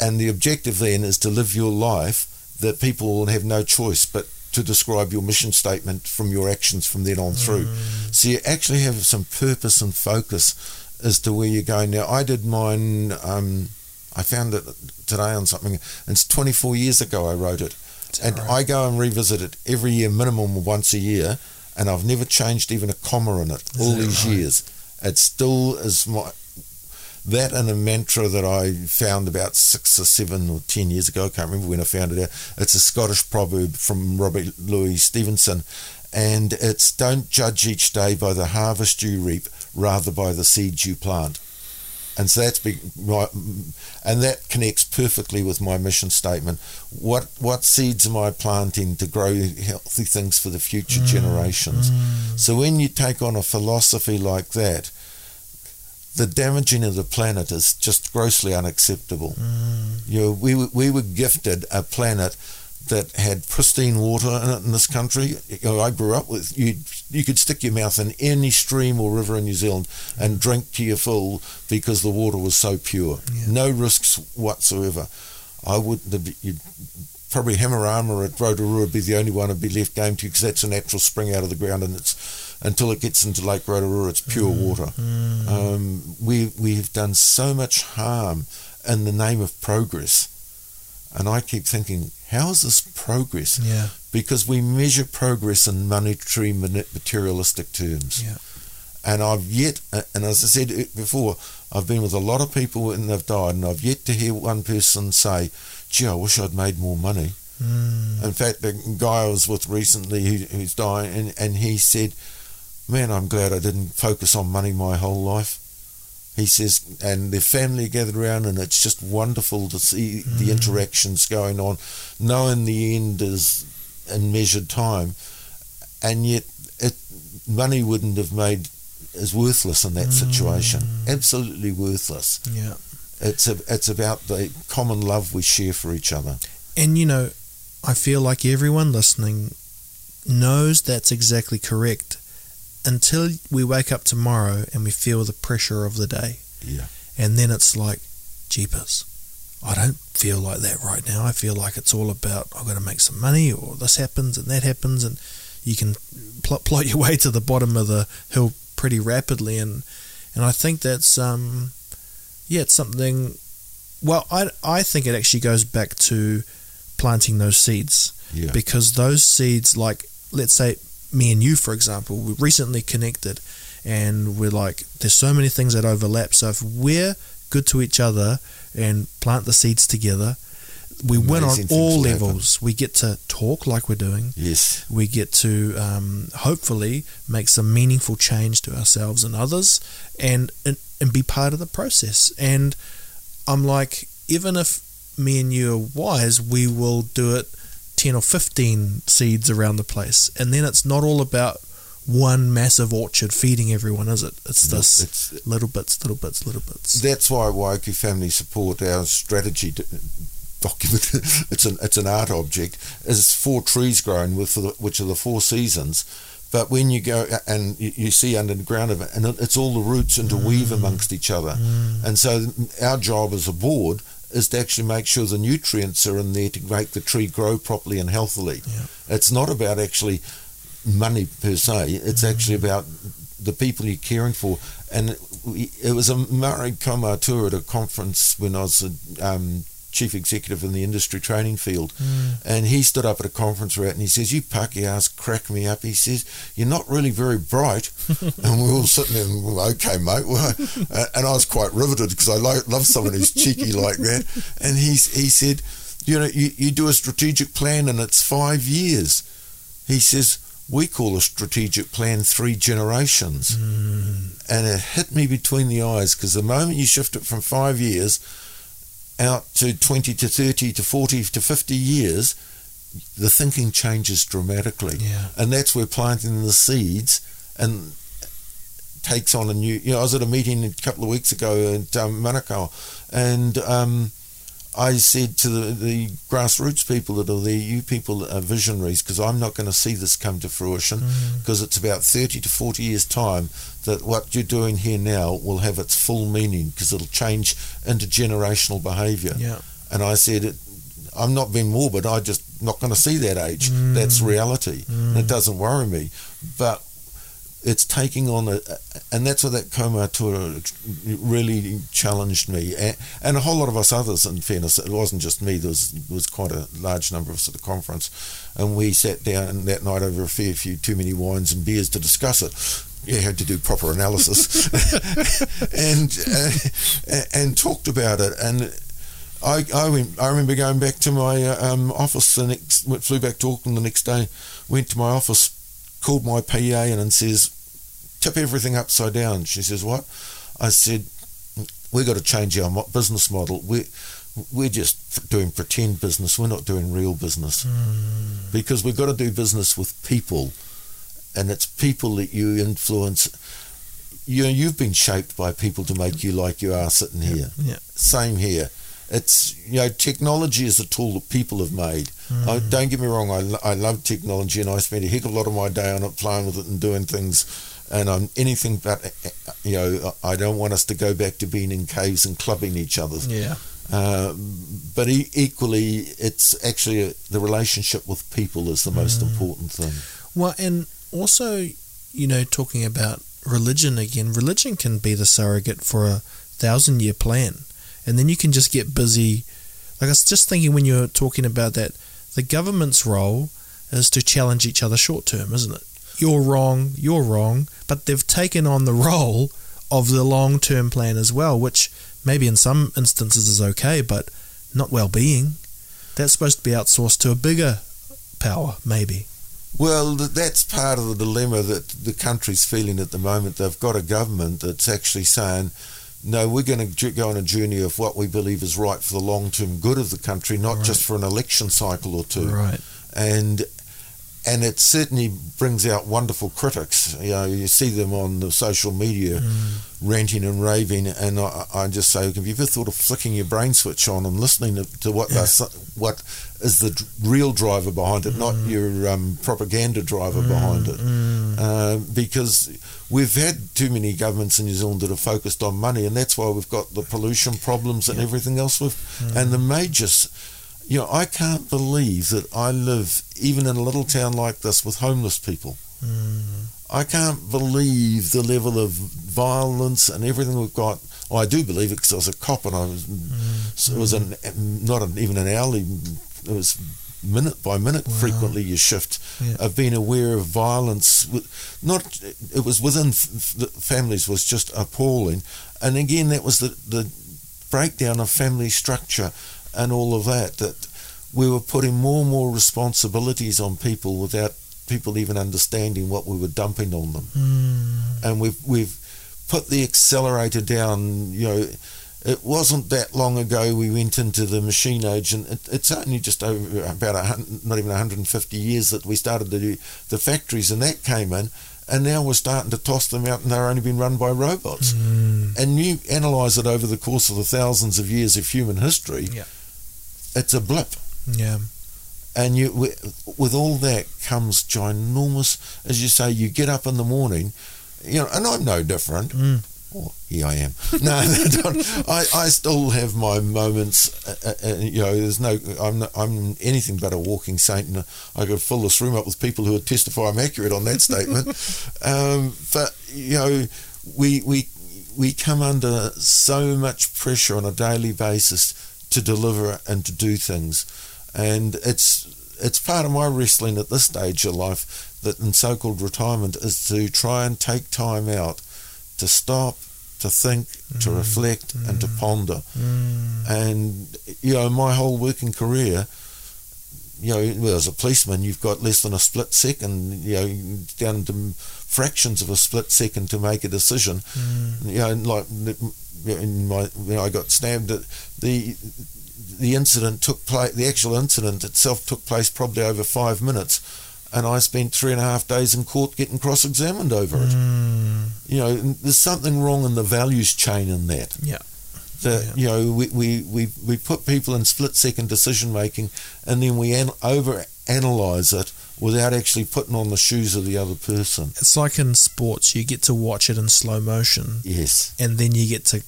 and the objective then is to live your life that people will have no choice but to describe your mission statement from your actions from then on through. So you actually have some purpose and focus as to where you're going. Now, I did mine, um, I found it today on something, it's 24 years ago I wrote it. And right? I go and revisit it every year, minimum once a year, and I've never changed even a comma in it all that these right? years. It still is my that and a mantra that I found about six or seven or ten years ago. I can't remember when I found it out. It's a Scottish proverb from Robert Louis Stevenson, and it's "Don't judge each day by the harvest you reap, rather by the seeds you plant." And so that's big, my, and that connects perfectly with my mission statement. What what seeds am I planting to grow healthy things for the future mm, generations? Mm. So when you take on a philosophy like that, the damaging of the planet is just grossly unacceptable. Mm. You know, we we were gifted a planet that had pristine water in it in this country. You know, I grew up with you. You could stick your mouth in any stream or river in New Zealand and drink to your full because the water was so pure. No risks whatsoever. I wouldn't have. You'd probably Hamurana at Rotorua would be the only one who'd be left game to because that's a natural spring out of the ground and it's until it gets into Lake Rotorua, it's pure water. Um, we we have done so much harm in the name of progress, and I keep thinking, how is this progress? Yeah. Because we measure progress in monetary, materialistic terms. Yeah. And I've yet, and as I said before, I've been with a lot of people and they've died, and I've yet to hear one person say, "Gee, I wish I'd made more money." Mm. In fact, the guy I was with recently who, who's dying, and, and he said, Man, I'm glad I didn't focus on money my whole life. He says, and their family gathered around, and it's just wonderful to see the mm. interactions going on, knowing the end is in measured time, and yet it money wouldn't have made is worthless in that situation. Mm. Absolutely worthless. Yeah. It's a, it's about the common love we share for each other. And you know, I feel like everyone listening knows that's exactly correct until we wake up tomorrow and we feel the pressure of the day. Yeah. And then it's like, jeepers, I don't feel like that right now. I feel like it's all about I've got to make some money or this happens and that happens. And you can pl- plot your way to the bottom of the hill pretty rapidly. And, and I think that's, um, yeah, it's something. Well, I, I think it actually goes back to planting those seeds Yeah. because those seeds, like let's say me and you, for example, we recently connected, and we're like, there's so many things that overlap. So if we're good to each other and plant the seeds together, we win on all will happen. levels. We get to talk like we're doing. Yes. We get to um, hopefully make some meaningful change to ourselves and others, and, and and be part of the process. And I'm like, even if me and you are wise, we will do it 10 or 15 seeds around the place. And then it's not all about one massive orchard feeding everyone, is it? It's this it's- little bits, little bits, little bits. That's why Waiuku Family Support, our strategy document, it's an it's an art object, is four trees growing with the, which are the four seasons. But when you go and you, you see under the ground of it, and it's all the roots interweave mm. amongst each other. Mm. And so our job as a board is to actually make sure the nutrients are in there to make the tree grow properly and healthily. Yeah. It's not about actually money per se. It's actually about the people you're caring for. And we, it was a Maori kaumatua at a conference when I was a um, chief executive in the industry training field. And he stood up at a conference route and he says, You Pakeha, crack me up. He says, You're not really very bright. and we are all sitting there, well, okay, mate. Well, uh, and I was quite riveted because I lo- love someone who's cheeky like that. And he's, he said, You know, you, you do a strategic plan and it's five years. He says, we call a strategic plan three generations. And it hit me between the eyes because the moment you shift it from five years out to 20 to 30 to 40 to 50 years, the thinking changes dramatically. Yeah. And that's where planting the seeds and takes on a new. You know, I was at a meeting a couple of weeks ago at um, Manukau, and um, I said to the, the grassroots people that are there, you people are visionaries because I'm not going to see this come to fruition because it's about 30 to 40 years' time that what you're doing here now will have its full meaning because it'll change intergenerational behaviour. Yeah. And I said, it, I'm not being morbid, I just not going to see that age. That's mm. reality. And it doesn't worry me. But it's taking on a, and that's where that kaumatua really challenged me, and, and a whole lot of us others. In fairness, it wasn't just me. There was there was quite a large number of us at the conference, and we sat down that night over a fair few too many wines and beers to discuss it. You had to do proper analysis, and uh, and talked about it, and I I, went, I remember going back to my uh, um, office the next flew back to Auckland the next day, went to my office called my PA in and says, tip everything upside down. She says, what? I said, we've got to change our mo- business model. We're, we're just doing pretend business. We're not doing real business. Mm. Because we've got to do business with people. And it's people that you influence. You know, you've been shaped by people to make you like you are sitting here. Yeah. Same here. It's you know, technology is a tool that people have made. I, don't get me wrong. I, I love technology, and I spend a heck of a lot of my day on it, playing with it, and doing things. And I'm anything but, uh, you know, I don't want us to go back to being in caves and clubbing each other. Yeah. Uh, but e- equally, it's actually a, the relationship with people is the most important thing. Well, and also, you know, talking about religion again, religion can be the surrogate for a thousand year plan. And then you can just get busy. Like I was just thinking when you were talking about that, the government's role is to challenge each other short term, isn't it? You're wrong, you're wrong. But they've taken on the role of the long term plan as well, which maybe in some instances is okay, but not well being. That's supposed to be outsourced to a bigger power, maybe. Well, that's part of the dilemma that the country's feeling at the moment. They've got a government that's actually saying, no, we're going to go on a journey of what we believe is right for the long term good of the country, not just for an election cycle or two. Right. And and it certainly brings out wonderful critics. You know, you see them on the social media mm. ranting and raving, and I, I just say, have you ever thought of flicking your brain switch on and listening to, to what they're what is the real driver behind it, not mm. your um, propaganda driver mm, behind it? Uh, because we've had too many governments in New Zealand that have focused on money, and that's why we've got the pollution problems and everything else. With and the majors, you know, I can't believe that I live even in a little town like this with homeless people. Mm. I can't believe the level of violence and everything we've got. I do believe it because I was a cop and I was. so It was an not an, even an hourly. It was minute by minute. Frequently, your shift Yeah. of being aware of violence. Not it was within f- families was just appalling, and again that was the the breakdown of family structure and all of that. That we were putting more and more responsibilities on people without people even understanding what we were dumping on them. Hmm. And we've we've put the accelerator down. You know, it wasn't that long ago we went into the machine age, and it, it's only just over about not even 150 years that we started to do the factories, and that came in. And now we're starting to toss them out, and they're only being run by robots. Hmm. And you analyse it over the course of the thousands of years of human history, Yeah. It's a blip Yeah. and you with all that comes ginormous as you say you get up in the morning you know and i'm no different Mm. Well, here I am. No, no. I, I still have my moments. Uh, uh, uh, you know, there's no. I'm not, I'm anything but a walking saint, and I could fill this room up with people who would testify I'm accurate on that statement. um, but you know, we we we come under so much pressure on a daily basis to deliver and to do things, and it's it's part of my wrestling at this stage of life that in so-called retirement is to try and take time out to stop, to think, to mm. reflect, and to mm. ponder. Mm. And you know, my whole working career, you know, well, as a policeman, you've got less than a split second, you know, down into fractions of a split second to make a decision. You know, like in my, when I got stabbed, the the incident took place. The actual incident itself took place probably over five minutes. and I spent three and a half days in court getting cross-examined over it. Mm, You know, there's something wrong in the values chain in that. Yeah. That Yeah. you know, we, we, we, we put people in split-second decision making, and then we an- over analyze it without actually putting on the shoes of the other person. It's like in sports, you get to watch it in slow motion, Yes, and then you get to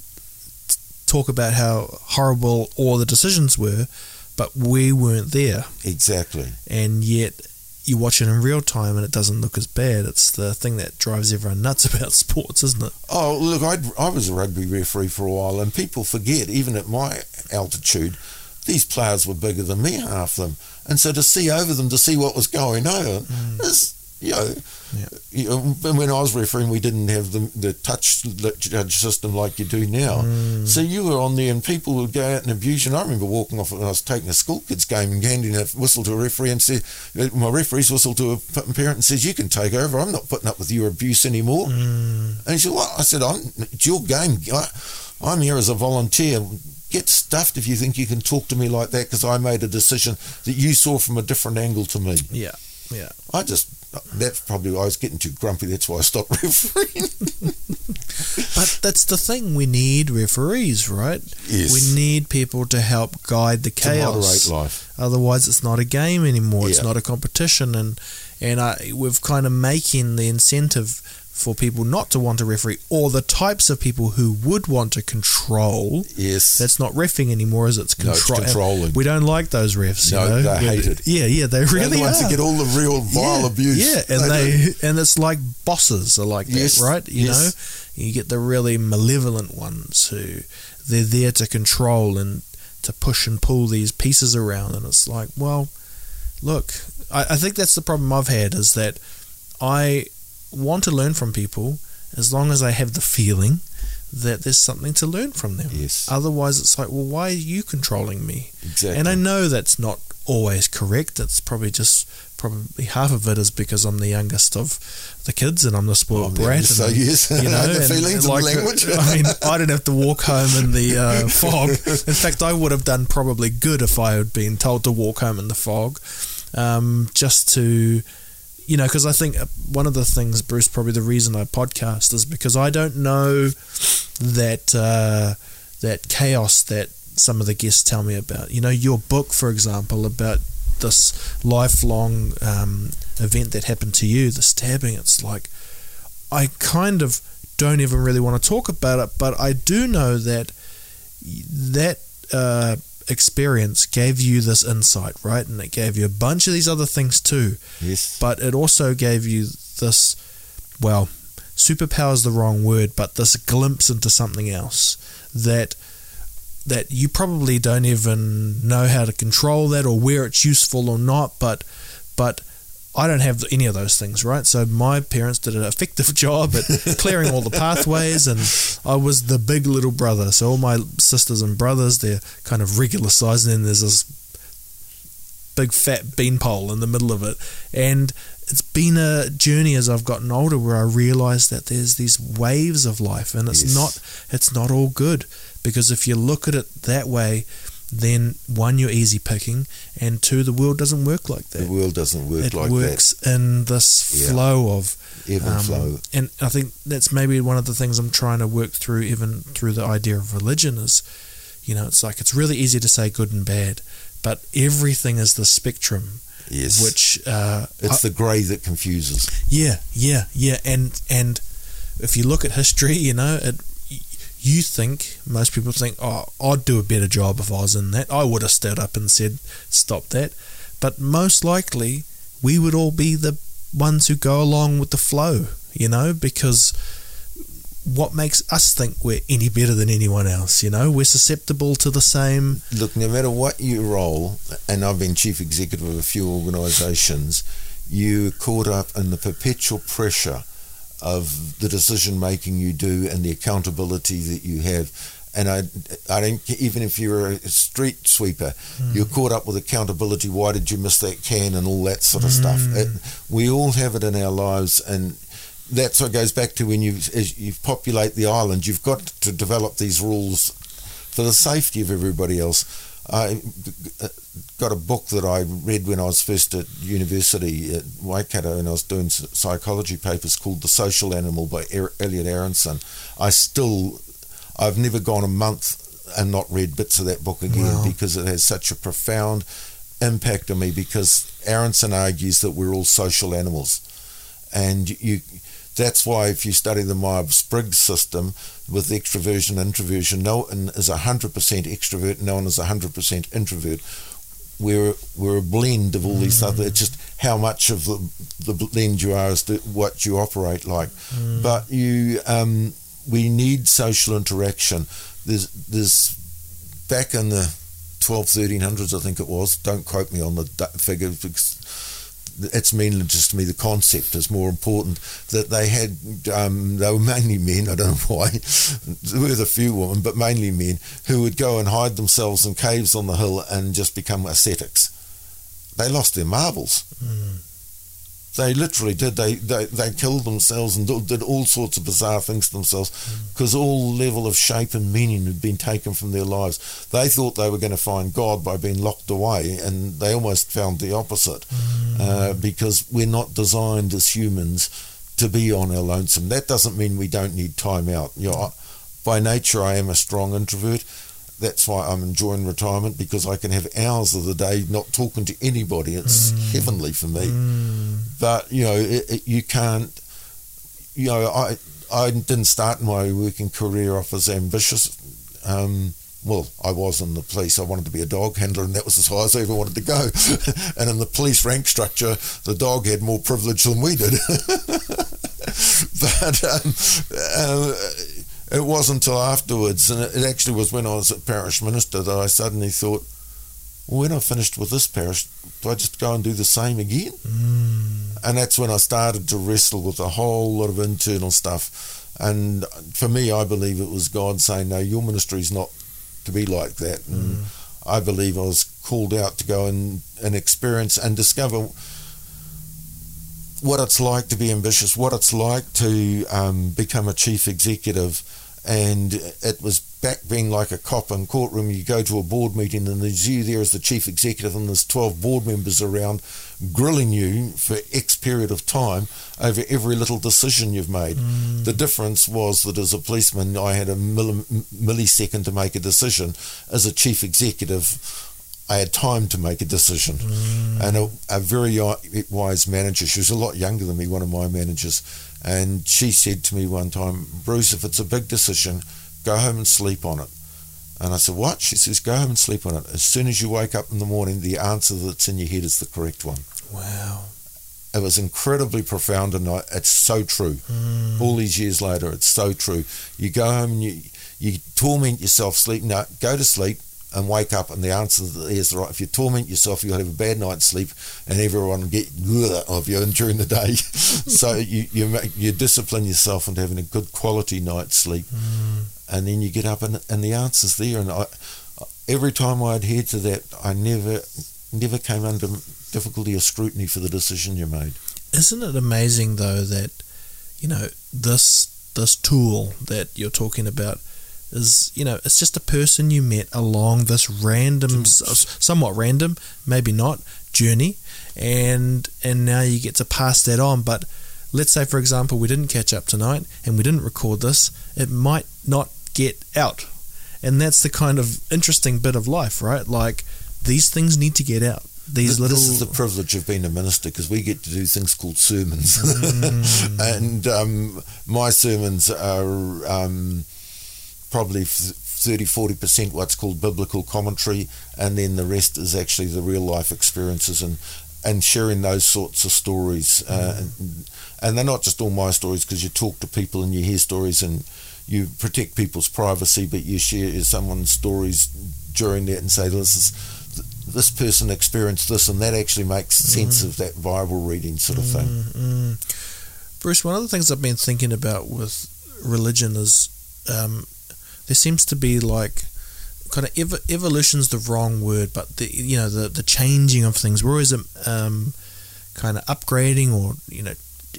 talk about how horrible all the decisions were, but we weren't there, exactly. and yet you watch it in real time and it doesn't look as bad. It's the thing that drives everyone nuts about sports, isn't it? Oh, look, I'd, I was a rugby referee for a while, and people forget, even at my altitude, these players were bigger than me, half them. And so to see over them, to see what was going on, mm. is, you know, Yeah. you know, when I was refereeing, we didn't have the, the touch judge uh, system like you do now. Mm. So you were on there, and people would go out and abuse you. And I remember walking off when I was taking a school kids game and handing a whistle to a referee and said, uh, my referee's whistle to a parent and says, "You can take over. I'm not putting up with your abuse anymore." Mm. And he said, "What?" I said, I'm, "It's your game. I, I'm here as a volunteer. Get stuffed if you think you can talk to me like that because I made a decision that you saw from a different angle to me." Yeah, yeah. I just that's probably why I was getting too grumpy. That's why I stopped refereeing. But that's the thing. We need referees, right? Yes. We need people to help guide the to chaos. moderate life. Otherwise, it's not a game anymore. It's not a competition, and and I, we've kind of making the incentive for people not to want to referee, or the types of people who would want to control. Yes. That's not refing anymore, is it? it's No, it's controlling. We don't like those refs. No, you know? they hate it. Yeah, yeah, they They're really the ones are. that get all the real vile yeah, abuse. Yeah, and do. they, and it's like bosses are like Yes, that, right? You yes. know, you get the really malevolent ones who they're there to control and to push and pull these pieces around, and it's like, well, look, I, I think that's the problem I've had is that I want to learn from people as long as I have the feeling that there's something to learn from them. Yes. Otherwise, it's like, well, why are you controlling me? exactly. And I know that's not always correct. It's probably just probably half of it is because I'm the youngest of the kids and I'm the spoiled Oh, brat. so yes, I know the feelings and the language. I mean, I didn't have to walk home in the uh, fog. In fact, I would have done probably good if I had been told to walk home in the fog, um, just to. You know, because I think uh, one of the things, Bruce, probably the reason I podcast is because I don't know that uh, that chaos that some of the guests tell me about. You know, your book, for example, about this lifelong um, event that happened to you, the stabbing. It's like I kind of don't even really want to talk about it, but I do know that that uh, experience gave you this insight, right? And it gave you a bunch of these other things too yes. but it also gave you this well superpower is the wrong word but this glimpse into something else that that you probably don't even know how to control that or where it's useful or not but but I don't have any of those things, right? So my parents did an effective job at clearing all the pathways, and I was the big little brother. So all my sisters and brothers, they're kind of regular size, and then there's this big fat beanpole in the middle of it. And it's been a journey as I've gotten older where I realised that there's these waves of life, and it's Yes. not it's not all good because if you look at it that way, then one you're easy picking, and two the world doesn't work like that. the world doesn't work it like works in this Yeah. flow of even um, flow. and I think that's maybe one of the things I'm trying to work through, even through the idea of religion, is you know, it's like it's really easy to say good and bad, but everything is the spectrum, Yes. which uh, it's the grey that confuses. yeah, yeah, yeah, and and if you look at history, you know, it, you think most people think, oh, I'd do a better job if I was in that. I would have stood up and said, stop that. But most likely, we would all be the ones who go along with the flow, you know, because what makes us think we're any better than anyone else, you know? We're susceptible to the same. Look, no matter what you roll, and I've been chief executive of a few organisations, you're caught up in the perpetual pressure of the decision making you do and the accountability that you have. And I, I don't even if you're a street sweeper, hmm. you're caught up with accountability. Why did you miss that can and all that sort of stuff? Hmm. It, we all have it in our lives, and that's what goes back to when you as you populate the island. You've got to develop these rules for the safety of everybody else. I got a book that I read when I was first at university at Waikato and I was doing psychology papers called The Social Animal by er- Elliot Aronson. I still, I've never gone a month and not read bits of that book again wow. because it has such a profound impact on me because Aronson argues that we're all social animals. And you that's why if you study the Myers-Briggs system with extroversion and introversion, no one is 100% extrovert, no one is 100% introvert. We're, we're a blend of all mm. these other, it's just how much of the, the blend you are as to what you operate like. Mm. But you, um, we need social interaction. There's, there's back in the 12, 1300s, I think it was. Don't quote me on the figure because it's mainly just to me the concept is more important. That they had, um, they were mainly men. I don't know why. there a few women, but mainly men who would go and hide themselves in caves on the hill and just become ascetics. They lost their marbles. Mm. They literally did. They, they, they killed themselves and did all sorts of bizarre things to themselves because mm. all level of shape and meaning had been taken from their lives. They thought they were going to find God by being locked away, and they almost found the opposite mm. uh, because we're not designed as humans to be on our lonesome. That doesn't mean we don't need time out. You know, by nature, I am a strong introvert that's why I'm enjoying retirement because I can have hours of the day not talking to anybody. It's mm. heavenly for me. Mm. But you know, it, it, you can't. You know, I I didn't start my working career off as ambitious. Um, well, I was in the police. I wanted to be a dog handler, and that was as high as I ever wanted to go. and in the police rank structure, the dog had more privilege than we did. but um, uh, it wasn't until afterwards, and it actually was when I was at parish minister that I suddenly thought, well, when I finished with this parish, do I just go and do the same again? Mm. And that's when I started to wrestle with a whole lot of internal stuff. And for me, I believe it was God saying, no, your ministry is not to be like that. And mm. I believe I was called out to go and, and experience and discover what it's like to be ambitious, what it's like to um, become a chief executive and it was back being like a cop in courtroom. You go to a board meeting and there's you there as the chief executive and there's 12 board members around grilling you for X period of time over every little decision you've made. Mm. The difference was that as a policeman, I had a millisecond to make a decision. As a chief executive, I had time to make a decision. Mm. And a, a very wise manager, she was a lot younger than me, one of my managers, and she said to me one time, Bruce, if it's a big decision, go home and sleep on it. And I said, What? She says, Go home and sleep on it. As soon as you wake up in the morning, the answer that's in your head is the correct one. Wow. It was incredibly profound, and it's so true. Mm. All these years later, it's so true. You go home and you, you torment yourself, sleep. No, go to sleep, and wake up and the answer is right. If you torment yourself, you'll have a bad night's sleep, and everyone will get of you during the day. so you you you discipline yourself into having a good quality night's sleep, mm. and then you get up and and the answer's there. And I, every time I adhered to that, I never never came under difficulty or scrutiny for the decision you made. Isn't it amazing though that you know this this tool that you're talking about is you know it's just a person you met along this random somewhat random maybe not journey. And and now you get to pass that on. But let's say for example we didn't catch up tonight and we didn't record this it might not get out. And that's the kind of interesting bit of life right? Like these things need to get out. These this, little this is the privilege of being a minister because we get to do things called sermons. Mm. and um, my sermons are um, probably 30 40% what's called biblical commentary and then the rest is actually the real life experiences and and sharing those sorts of stories uh, mm. and, and, they're not just all my stories because you talk to people and you hear stories and you protect people's privacy but you share someone's stories during that and say this is this person experienced this and that actually makes sense mm. of that Bible reading sort of thing. Mm, Bruce, one of the things I've been thinking about with religion is um, there seems to be like kind of ev- evolution's the wrong word, but the you know the the changing of things. We're always um, kind of upgrading, or you know,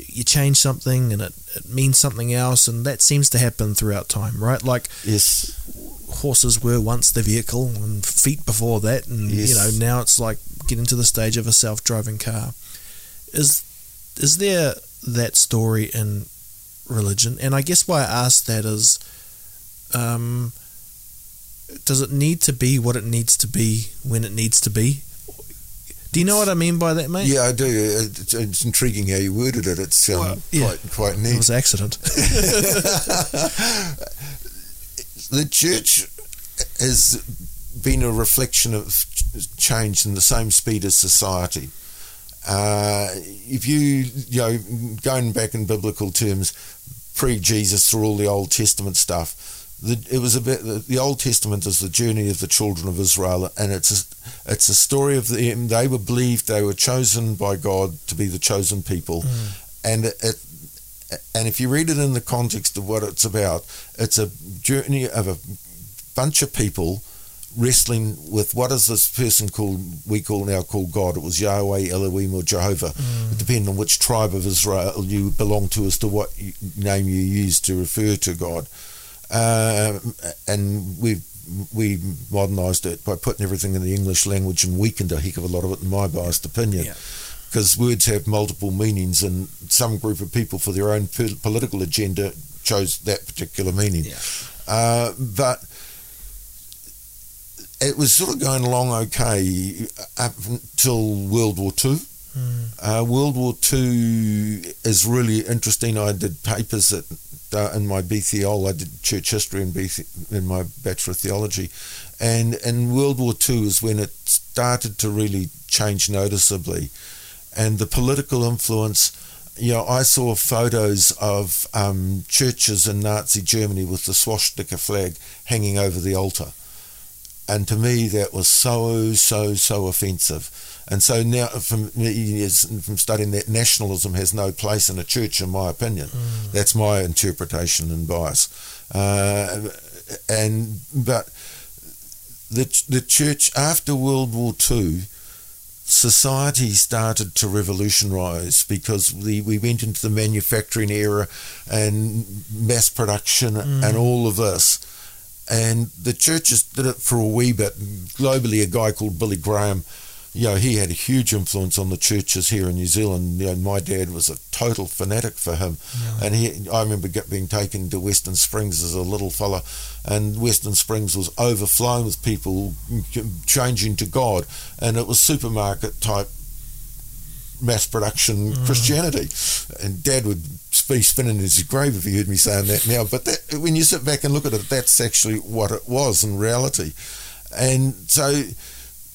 you change something and it, it means something else, and that seems to happen throughout time, right? Like yes, horses were once the vehicle and feet before that, and Yes. you know now it's like getting to the stage of a self-driving car. Is is there that story in religion? And I guess why I ask that is, um, does it need to be what it needs to be when it needs to be? Do you know what I mean by that, mate? Yeah, I do. It's, it's intriguing how you worded it. It's um, Well, yeah. quite quite It neat. was accident. the church has been a reflection of change in the same speed as society. Uh, if you, you know, going back in biblical terms, pre-Jesus through all the Old Testament stuff, the, it was about the, the Old Testament is the journey of the children of Israel, and it's a, it's a story of them. They were believed they were chosen by God to be the chosen people, mm. and it, it and if you read it in the context of what it's about, it's a journey of a bunch of people wrestling with what is this person called we call now called God. It was Yahweh, Elohim, or Jehovah, mm. depending on which tribe of Israel you belong to as to what name you use to refer to God. Um, and we've we modernised it by putting everything in the English language and weakened a heck of a lot of it, in my biased opinion Yeah. because words have multiple meanings, and some group of people, for their own po- political agenda, chose that particular meaning. Yeah. Uh, but it was sort of going along okay up until World War Two. Uh, World War Two is really interesting. I did papers at, uh, in my BTL. I did church history in, BC, in my Bachelor of Theology, and in World War Two is when it started to really change noticeably, and the political influence. You know, I saw photos of um, churches in Nazi Germany with the swastika flag hanging over the altar. And to me, that was so, so, so offensive. And so now, from from studying that, nationalism has no place in a church, in my opinion. That's my interpretation and bias. Uh, and but the the church after World War Two, society started to revolutionise because we, we went into the manufacturing era and mass production and all of this. And the churches did it for a wee bit. Globally, a guy called Billy Graham, you know, he had a huge influence on the churches here in New Zealand. You know, my dad was a total fanatic for him, and he. I remember get, being taken to Western Springs as a little fella, and Western Springs was overflowing with people changing to God, and it was supermarket type mass production mm. Christianity. And Dad would be spinning in his grave if he heard me saying that now. But that, when you sit back and look at it, that's actually what it was in reality. And so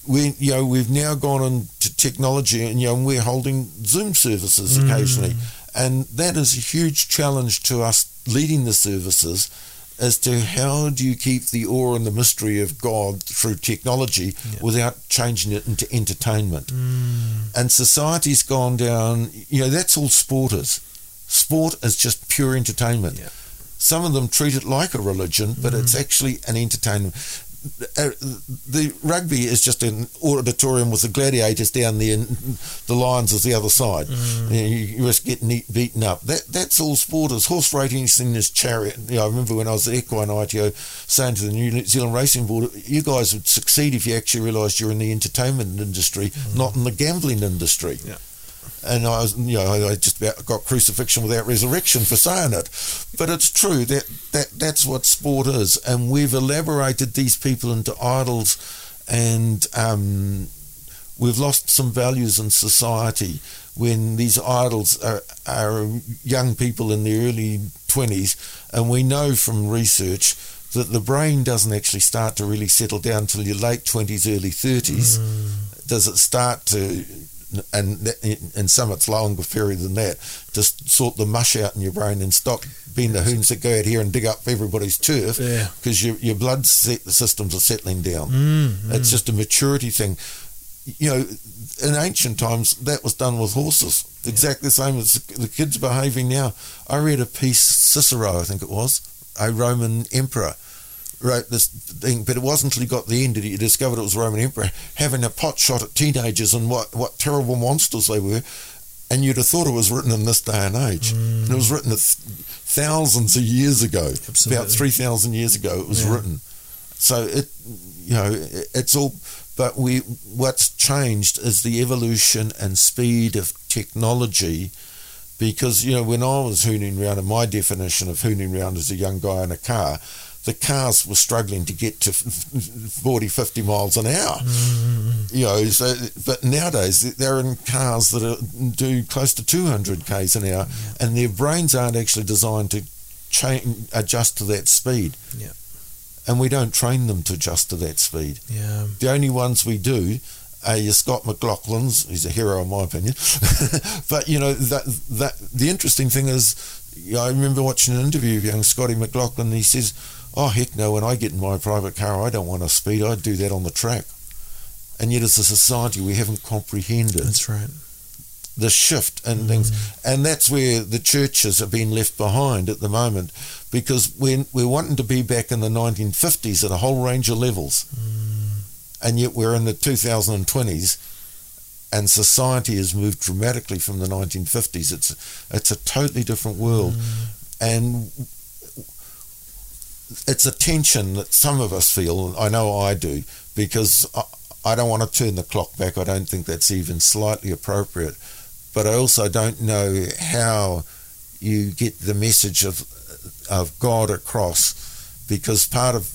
we, you know, we've now gone into technology, and you know, we're holding Zoom services mm. occasionally, and that is a huge challenge to us leading the services. As to how do you keep the awe and the mystery of God through technology without changing it into entertainment? Mm. and society's gone down. You know, that's all sport is. Sport is just pure entertainment. Yeah. Some of them treat it like a religion, but it's mm. actually an entertainment. Uh, the rugby is just an auditorium with the gladiators down there, and the lions is the other side. You, know, you you just get neat, beaten up. That that's all sport is. Horse racing is chariot. You know, I remember when I was at Equine ITO saying to the New Zealand Racing Board, "You guys would succeed if you actually realised you're in the entertainment industry, not in the gambling industry." Yeah. And I was, you know, I just about got crucifixion without resurrection for saying it, but it's true that that that's what sport is, and we've elaborated these people into idols, and um, we've lost some values in society when these idols are, are young people in their early twenties, and we know from research that the brain doesn't actually start to really settle down till your late twenties, early thirties. Does it start to and and some it's longer period than that, just sort the mush out in your brain and stop being the hoons that go out here and dig up everybody's turf Yeah. because your, your blood set, systems are settling down. Mm, It's just a maturity thing. You know, in ancient times, that was done with horses. Exactly the same as the kids behaving now. I read a piece, Cicero, I think it was, a Roman emperor, wrote this thing, but it wasn't until he got the end that he discovered it was Roman emperor having a pot shot at teenagers and what, what terrible monsters they were. And you'd have thought it was written in this day and age. And it was written th- thousands of years ago, Absolutely. about 3,000 years ago, it was Yeah. written. So it, you know, it, it's all. But we, what's changed is the evolution and speed of technology, because you know when I was hooning around, and my definition of hooning around as a young guy in a car, the cars were struggling to get to 40, 50 miles an hour. Mm. You know, so, but nowadays they're in cars that are, do close to 200 k's an hour, and their brains aren't actually designed to change, adjust to that speed. Yeah. And we don't train them to adjust to that speed. Yeah. The only ones we do are your Scott McLaughlin's. He's a hero in my opinion. but you know that that the interesting thing is, you know, I remember watching an interview of young Scotty McLaughlin. And he says, "Oh heck no! When I get in my private car, I don't want to speed. I'd do that on the track." And yet, as a society, we haven't comprehended That's right. the shift and things, mm. and that's where the churches have been left behind at the moment, because we're, we're wanting to be back in the 1950s at a whole range of levels, mm. and yet we're in the 2020s, and society has moved dramatically from the 1950s. It's it's a totally different world, mm. and it's a tension that some of us feel. I know I do because. I, I don't want to turn the clock back. I don't think that's even slightly appropriate but I also don't know how you get the message of of God across because part of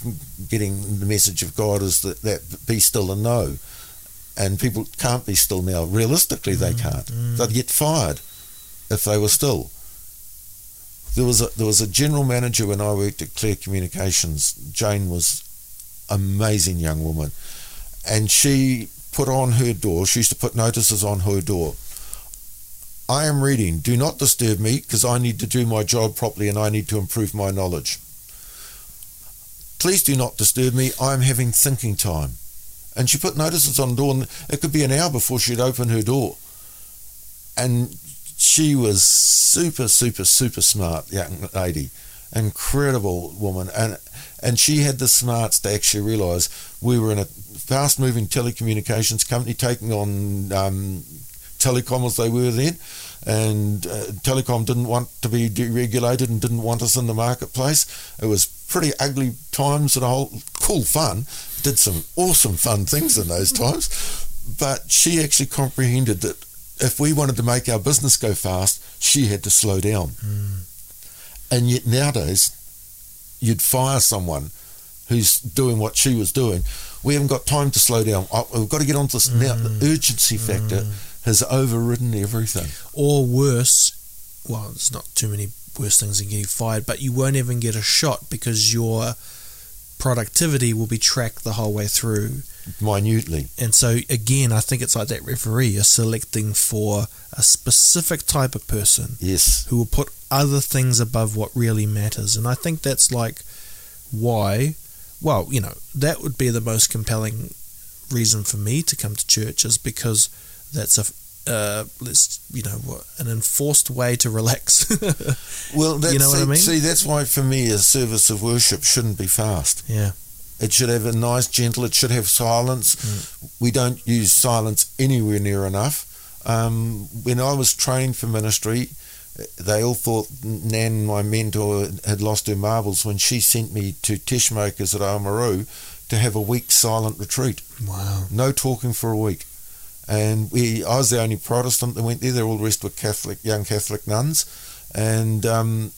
getting the message of God is that, that be still and know and people can't be still now realistically they mm, can't mm. they'd get fired if they were still there was a there was a general manager when I worked at Clear Communications Jane was amazing young woman and she put on her door she used to put notices on her door I am reading. Do not disturb me because I need to do my job properly and I need to improve my knowledge. Please do not disturb me. I am having thinking time. And she put notices on the door, and it could be an hour before she'd open her door. And she was super, super, super smart young lady, incredible woman, and and she had the smarts to actually realise we were in a fast-moving telecommunications company taking on um, telecom as they were then, and uh, telecom didn't want to be deregulated and didn't want us in the marketplace. It was pretty ugly times and a whole cool fun. Did some awesome fun things in those times, but she actually comprehended that if we wanted to make our business go fast, she had to slow down. Hmm. And yet nowadays, you'd fire someone who's doing what she was doing. We haven't got time to slow down. Oh, We've got to get on to this now. The hmm. urgency factor hmm. has overridden everything. Or worse, well, there's not too many worse things than getting fired, but you won't even get a shot because your productivity will be tracked the whole way through. Minutely. And so, again, I think it's like that referee. You're selecting for a specific type of person Yes. who will put other things above what really matters. And I think that's like why, well, you know, that would be the most compelling reason for me to come to church is because that's a uh, let's you know what an enforced way to relax. Well, that's, You know what see, I mean? see, that's why for me a service of worship shouldn't be fast. yeah, It should have a nice, gentle. It should have silence. We don't use silence anywhere near enough. Um, when I was training for ministry, they all thought Nan, my mentor, had lost her marbles when she sent me to Teschemakers at Oamaru to have a week silent retreat. wow, No talking for a week. And we, I was the only Protestant that went there. They all the rest were Catholic, young Catholic nuns, and um,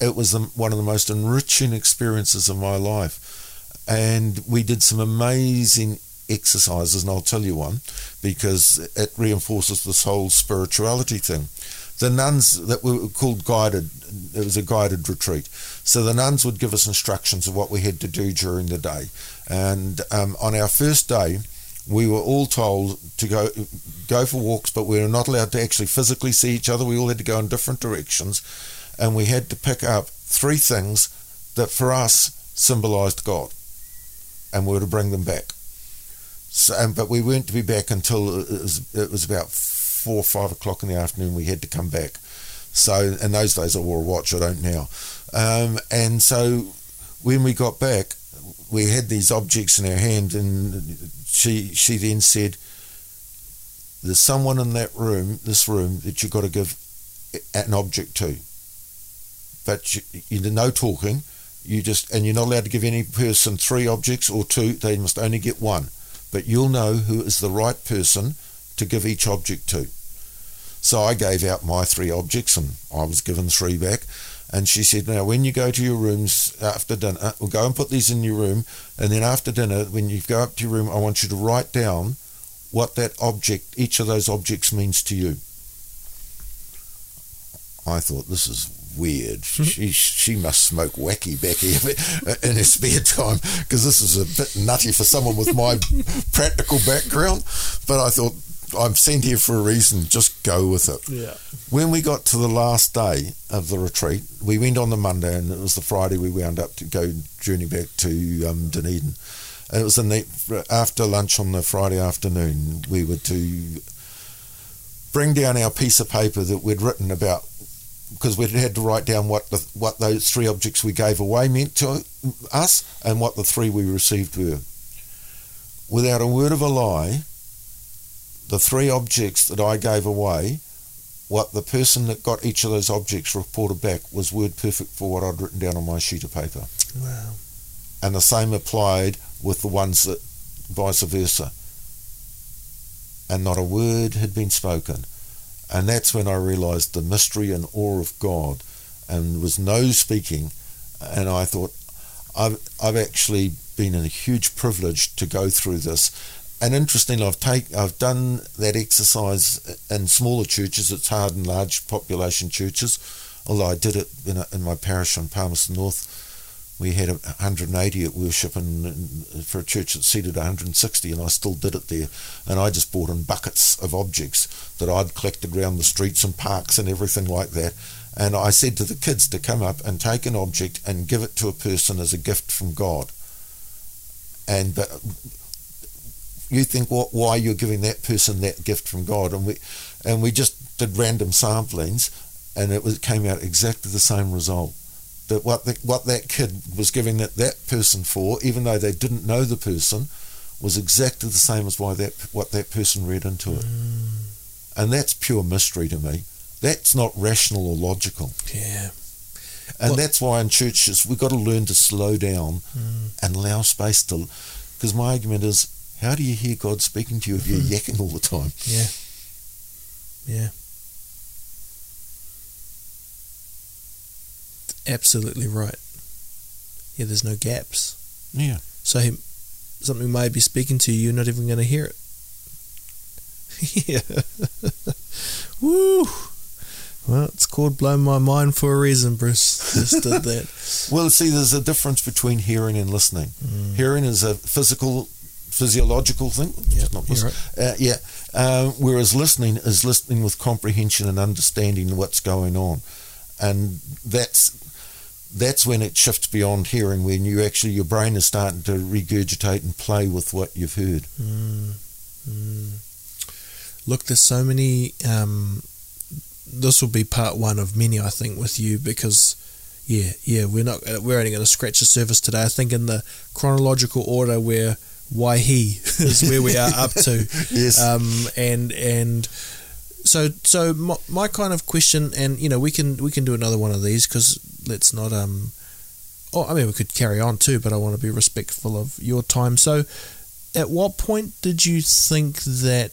it was one of the most enriching experiences of my life. And we did some amazing exercises, and I'll tell you one because it reinforces this whole spirituality thing. The nuns that were called guided, it was a guided retreat. So the nuns would give us instructions of what we had to do during the day. And um, on our first day, we were all told to go go for walks, but we were not allowed to actually physically see each other. We all had to go in different directions, and we had to pick up three things that for us symbolised God, and we were to bring them back. So, but we weren't to be back until it was, it was about four or five o'clock in the afternoon. We had to come back. So in those days I wore a watch. I don't now. Um, and so when we got back, we had these objects in our hand, and she she then said, "There's someone in that room, this room, that you've got to give an object to, but you, you no talking, You just and you're not allowed to give any person three objects or two. They must only get one. But you'll know who is the right person to give each object to. So I gave out my three objects, and I was given three back. And she said, Now, when you go to your rooms after dinner, we'll go and put these in your room. And then after dinner, when you go up to your room, I want you to write down what that object, each of those objects means to you. I thought, this is weird. she she must smoke wacky Becky uh, in her spare time because this is a bit nutty for someone with my practical background. But I thought I'm sent here for a reason. Just go with it. Yeah. When we got to the last day of the retreat, we went on the Monday, and it was the Friday we wound up to go journey back to um, Dunedin. And it was the, after lunch on the Friday afternoon. We were to bring down our piece of paper that we'd written about because we'd had to write down what the, what those three objects we gave away meant to us and what the three we received were. Without a word of a lie, the three objects that I gave away, what the person that got each of those objects reported back was word perfect for what I'd written down on my sheet of paper. Wow. And the same applied with the ones that vice versa. And not a word had been spoken. And that's when I realized the mystery and awe of God. And there was no speaking. And I thought, I've, I've actually been in a huge privilege to go through this and interestingly, I've take I've done that exercise in smaller churches. It's hard in large population churches, although I did it in, a, in my parish on Palmerston North. We had 180 at worship, and, for a church that seated 160, and I still did it there. And I just brought in buckets of objects that I'd collected around the streets and parks and everything like that. And I said to the kids to come up and take an object and give it to a person as a gift from God. And you think what why you're giving that person that gift from God, and we and we just did random samplings, and it was came out exactly the same result. That what the, what that kid was giving that, that person for, even though they didn't know the person, was exactly the same as why that what that person read into it, mm. and that's pure mystery to me. That's not rational or logical. Yeah. And well, that's why in churches we've got to learn to slow down mm. and allow space to. Because my argument is how do you hear God speaking to you if you're hmm. yakking all the time? Yeah. Yeah. Absolutely right. Yeah, there's no gaps. Yeah. So he, something may be speaking to you, you're not even going to hear it. yeah. Woo! Well, it's called Blow My Mind for a reason, Bruce. Just did that. well, see, there's a difference between hearing and listening. Mm. Hearing is a physical physiological thing. Yep, not right. uh, yeah. Uh, whereas listening is listening with comprehension and understanding what's going on, and that's that's when it shifts beyond hearing, when you actually your brain is starting to regurgitate and play with what you've heard. Mm, mm. Look, there's so many. Um, this will be part one of many, I think, with you because yeah, yeah, we're not we're only going to scratch the surface today. I think in the chronological order where why he is where we are up to. yes. Um, and and so so my, my, kind of question, and you know, we can we can do another one of these because let's not um. Oh, I mean, we could carry on too, but I want to be respectful of your time. So, at what point did you think that?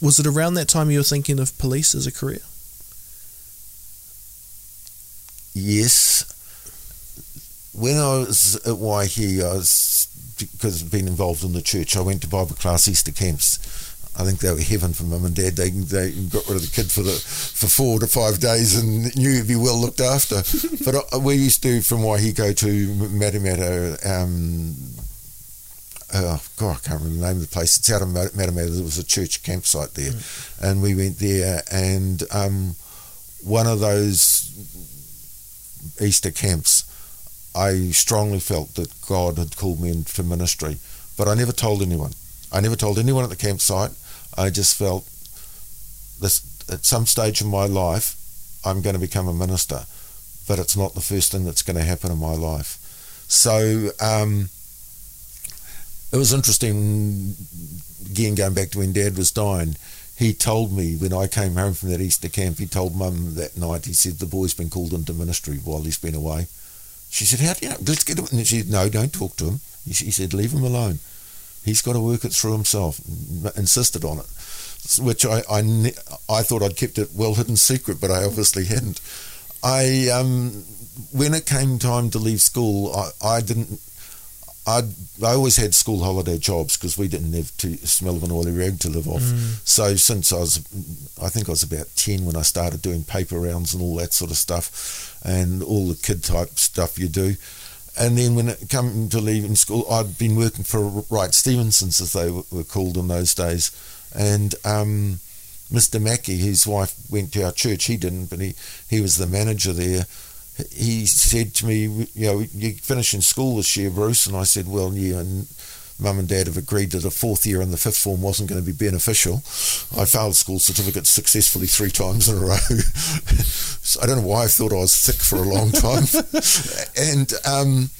Was it around that time you were thinking of police as a career? Yes. When I was at Waihi, I was because of being involved in the church, I went to Bible class Easter camps. I think they were heaven for mum and dad. They they got rid of the kid for the for four to five days and knew he'd be well looked after. but uh, we used to from Waihi to Matamata. Um, oh God, I can't remember the name of the place. It's out of Matamata. There was a church campsite there, mm. and we went there. And um, one of those Easter camps I strongly felt that God had called me into ministry, but I never told anyone. I never told anyone at the campsite. I just felt this at some stage in my life, I'm going to become a minister, but it's not the first thing that's going to happen in my life. So um, it was interesting. Again, going back to when Dad was dying, he told me when I came home from that Easter camp, he told Mum that night. He said the boy's been called into ministry while he's been away She said, how do you know? Let's get him. And she said, no, don't talk to him. He said, leave him alone. He's got to work it through himself. Insisted on it, which I, I, I thought I'd kept it well hidden secret, but I obviously hadn't. I um, when it came time to leave school, I, I didn't. I I always had school holiday jobs because we didn't have to smell of an oily rag to live off. Mm. So since I was, I think I was about ten when I started doing paper rounds and all that sort of stuff, and all the kid type stuff you do. And then when it came to leaving school, I'd been working for Wright Stephenson's, as they were called in those days. And um, Mr. Mackey, his wife went to our church. He didn't, but he, he was the manager there. He said to me, you know, you're finishing school this year, Bruce. And I said, well, yeah. And mum and dad have agreed that the fourth year and the fifth form wasn't going to be beneficial. I failed school certificates successfully three times in a row. so I don't know why I thought I was sick for a long time. and um,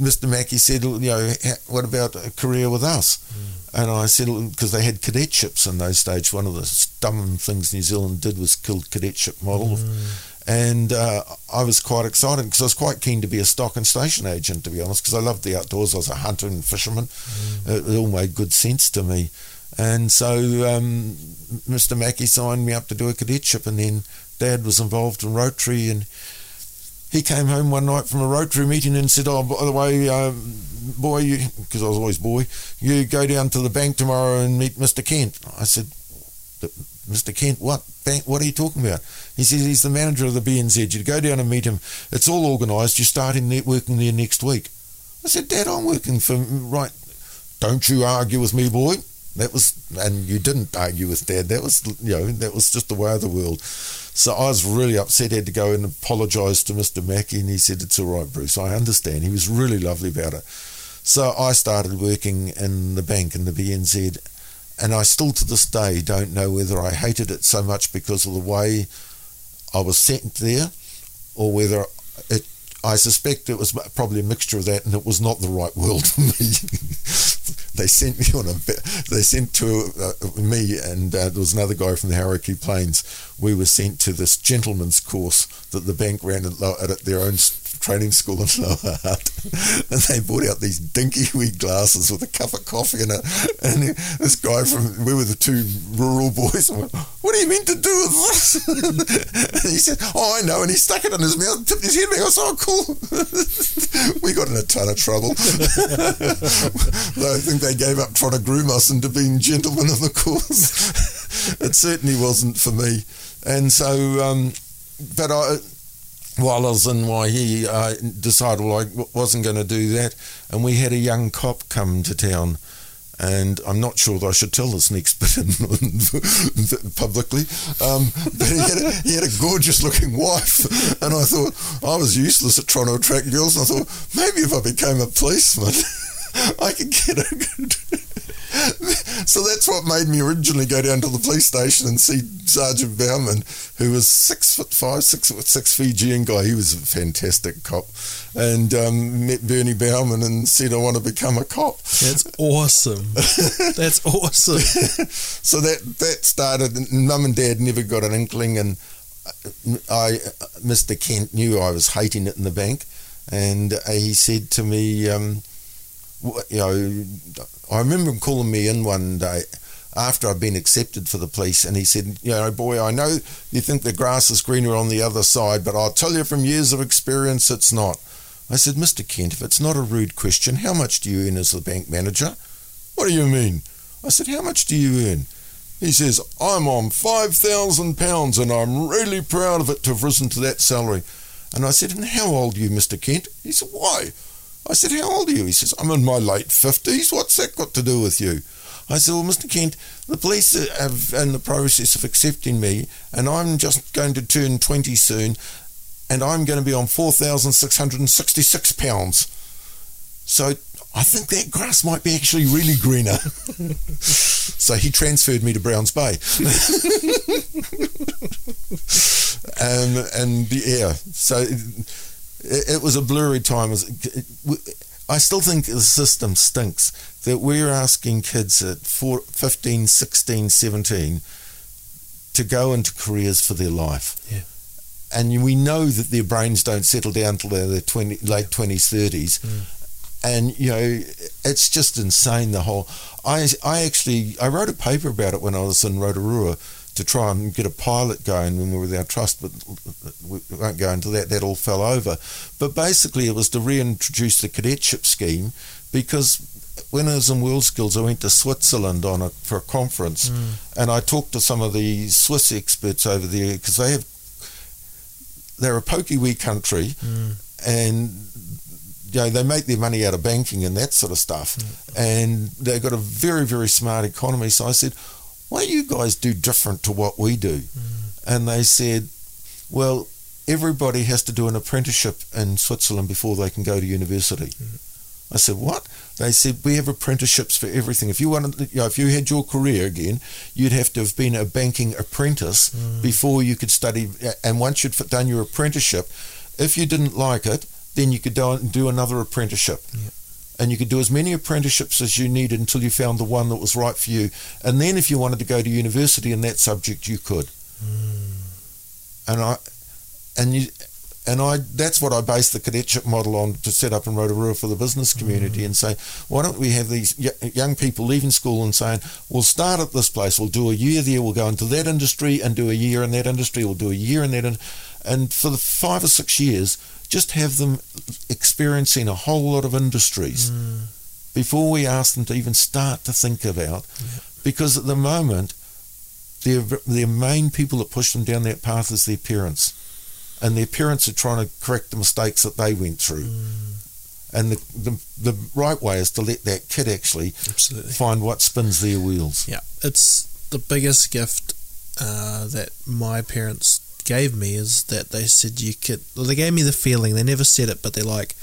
Mr. Mackey said, you know, what about a career with us? Mm. And I said, because they had cadetships in those days. One of the dumb things New Zealand did was kill cadetship model. Mm and uh, I was quite excited because I was quite keen to be a stock and station agent, to be honest, because I loved the outdoors. I was a hunter and fisherman. Mm. It, all made good sense to me. And so um, Mr. Mackey signed me up to do a cadetship, and then Dad was involved in Rotary, and he came home one night from a Rotary meeting and said, "Oh, by the way, um, boy, because I was always boy, you go down to the bank tomorrow and meet Mr. Kent." I said, Mr. Kent, what bank? What are you talking about? He says he's the manager of the BNZ. You go down and meet him. It's all organised. You start starting there, working there next week. I said, Dad, I'm working for Wright. Don't you argue with me, boy. That was, and you didn't argue with Dad. That was, you know, that was just the way of the world. So I was really upset. I had to go and apologise to Mr. Mackey, and he said, "It's all right, Bruce. I understand." He was really lovely about it. So I started working in the bank in the BNZ, and I still to this day don't know whether I hated it so much because of the way I was sent there or whether it I suspect it was probably a mixture of that, and it was not the right world for me. they sent me on a they sent to uh, me and uh, there was another guy from the Hauraki Plains. We were sent to this gentleman's course that the bank ran at, at their own training school in Lower Hutt, and they brought out these dinky wee glasses with a cup of coffee in it. And this guy from we were the two rural boys. Went, what do you mean to do with this? and he said, "Oh, I know." And he stuck it in his mouth, tipped his head back. I was, "Oh, cool." we got in a ton of trouble. I think they gave up trying to groom us into being gentlemen of the course. it certainly wasn't for me, and so. Um, but I, I was in Waihi, I decided well, I wasn't going to do that. And we had a young cop come to town. And I'm not sure that I should tell this next bit publicly, um, but he had, a, he had a gorgeous looking wife, and I thought I was useless at trying to attract girls. And I thought maybe if I became a policeman, I could get a good. so that's what made me originally go down to the police station and see Sergeant Bauman, who was six foot five, six foot six Fijian guy. He was a fantastic cop, and um, met Bernie Bauman and said, "I want to become a cop." That's awesome. that's awesome. so that that started. Mum and Dad never got an inkling, and I, Mr. Kent knew I was hating it in the bank, and he said to me. Um, you know, I remember him calling me in one day after I'd been accepted for the police, and he said, "You know, boy, I know you think the grass is greener on the other side, but I'll tell you from years of experience, it's not." I said, "Mr. Kent, if it's not a rude question, how much do you earn as the bank manager?" "What do you mean?" I said, "How much do you earn?" He says, "I'm on five thousand pounds, and I'm really proud of it to have risen to that salary." And I said, "And how old are you, Mr. Kent?" He said, "Why?" I said, How old are you? He says, I'm in my late 50s. What's that got to do with you? I said, Well, Mr. Kent, the police have in the process of accepting me, and I'm just going to turn 20 soon, and I'm going to be on £4,666. So I think that grass might be actually really greener. so he transferred me to Browns Bay. um, and yeah, so it, it was a blurry time. I still think the system stinks that we're asking kids at 15, 16, 17 to go into careers for their life. Yeah. and we know that their brains don't settle down till they're their 20, late twenties, thirties, mm. and you know it's just insane. The whole I I actually I wrote a paper about it when I was in Rotorua to try and get a pilot going when we were with our trust, but we won't go into that. That all fell over. But basically, it was to reintroduce the cadetship scheme because when I was in World Skills, I went to Switzerland on a for a conference, mm. and I talked to some of the Swiss experts over there because they have they're a pokey wee country, mm. and you know they make their money out of banking and that sort of stuff, mm. and they've got a very very smart economy. So I said, "Why do you guys do different to what we do?" Mm. And they said, "Well." Everybody has to do an apprenticeship in Switzerland before they can go to university. Mm. I said, "What?" They said, "We have apprenticeships for everything. If you wanted, you know, if you had your career again, you'd have to have been a banking apprentice mm. before you could study. And once you'd done your apprenticeship, if you didn't like it, then you could do, do another apprenticeship." And you could do as many apprenticeships as you needed until you found the one that was right for you. And then, if you wanted to go to university in that subject, you could. Hmm. And I, and you, and I that's what I based the cadetship model on to set up in Rotorua for the business community hmm. and say, why don't we have these y- young people leaving school and saying, we'll start at this place, we'll do a year there, we'll go into that industry and do a year in that industry, we'll do a year in that, in-. and for the five or six years, just have them experiencing a whole lot of industries before we ask them to even start to think about, because at the moment, their their main people that push them down that path is their parents and their parents are trying to correct the mistakes that they went through. And the, the the right way is to let that kid actually Absolutely. find what spins their wheels. Yeah, it's the biggest gift uh, that my parents gave me is that they said you could. Well, they gave me the feeling. They never said it, but they're like,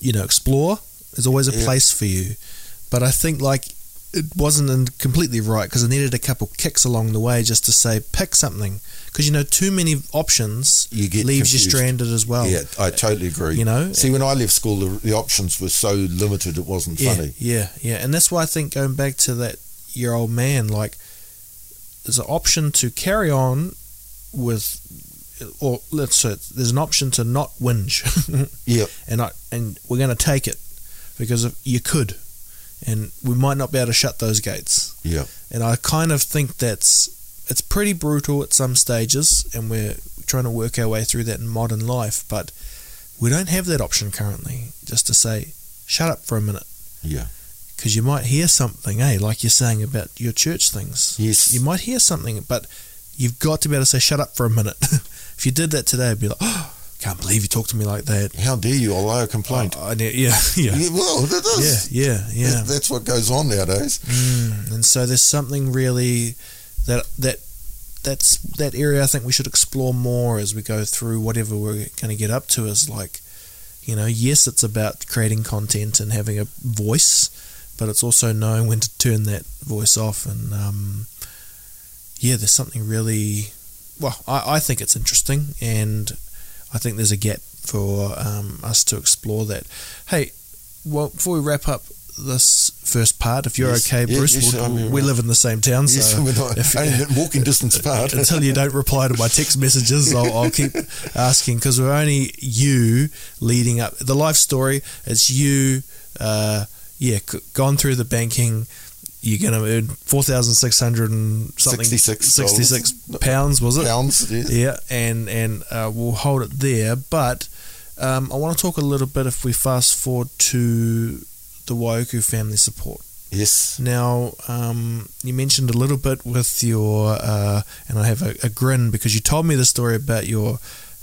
you know, explore. There's always a Yeah. place for you. But I think like it wasn't completely right because I needed a couple kicks along the way just to say pick something because you know too many options You get leaves you stranded as well. yeah, I totally agree. You know? see, when I left school, the, the options were so limited, it wasn't yeah, funny. Yeah, yeah, and that's why I think going back to that year old man, like there's an option to carry on with, or let's say there's an option to not whinge, Yeah, and I and we're going to take it because if you could, and we might not be able to shut those gates. yeah, And I kind of think that's it's pretty brutal at some stages, and we're trying to work our way through that in modern life. But we don't have that option currently. Just to say, shut up for a minute, yeah. because you might hear something, eh? Like you're saying about your church things. Yes. You might hear something, but you've got to be able to say, shut up for a minute. if you did that today, I'd be like, oh, can't believe you talked to me like that. How dare you? I'll a complaint. Oh, yeah, yeah, yeah, well, that yeah, yeah, yeah. That's what goes on nowadays. Mm, and so there's something really that that that's that area I think we should explore more as we go through whatever we're going to get up to. Is like, you know, yes, it's about creating content and having a voice, but it's also knowing when to turn that voice off. And um, yeah, there's something really well. I, I think it's interesting, and I think there's a gap for um, us to explore that. Hey, well, before we wrap up this first part, if you're Yes. okay, Yeah, Bruce, yes, we'll- we live in the same town, so we're not if- only walking distance apart. until you don't reply to my text messages, I'll, I'll keep asking because we're only you leading up the life story. It's you, uh, yeah, gone through the banking. You're going to earn four thousand six hundred and something, 66 66 pounds, was it? Pounds, yes. Yeah, and and uh, we'll hold it there. But um, I want to talk a little bit if we fast forward to the Waiuku family support. Yes. Now, um, you mentioned a little bit with your, uh, and I have a, a grin because you told me the story about your,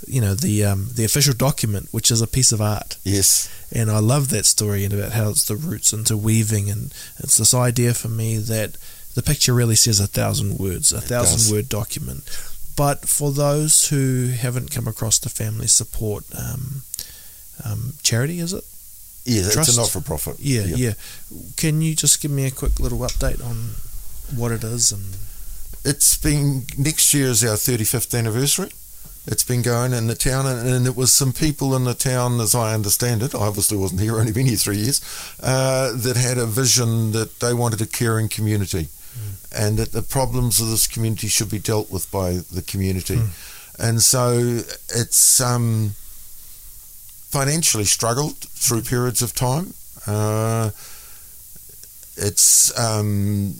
you know, the um, the official document, which is a piece of art, Yes. and I love that story and about how it's the roots into weaving, and it's this idea for me that the picture really says a thousand words, a thousand word document. But for those who haven't come across the family support um, um, charity, is it? Yeah, it's a not for profit. Yeah, yeah. Can you just give me a quick little update on what it is and It's been next year is our 35th anniversary. It's been going in the town, and, and it was some people in the town, as I understand it. I obviously wasn't here; only been here three years. Uh, that had a vision that they wanted a caring community, and that the problems of this community should be dealt with by the community. and so it's um, financially struggled through periods of time. Uh, it's um,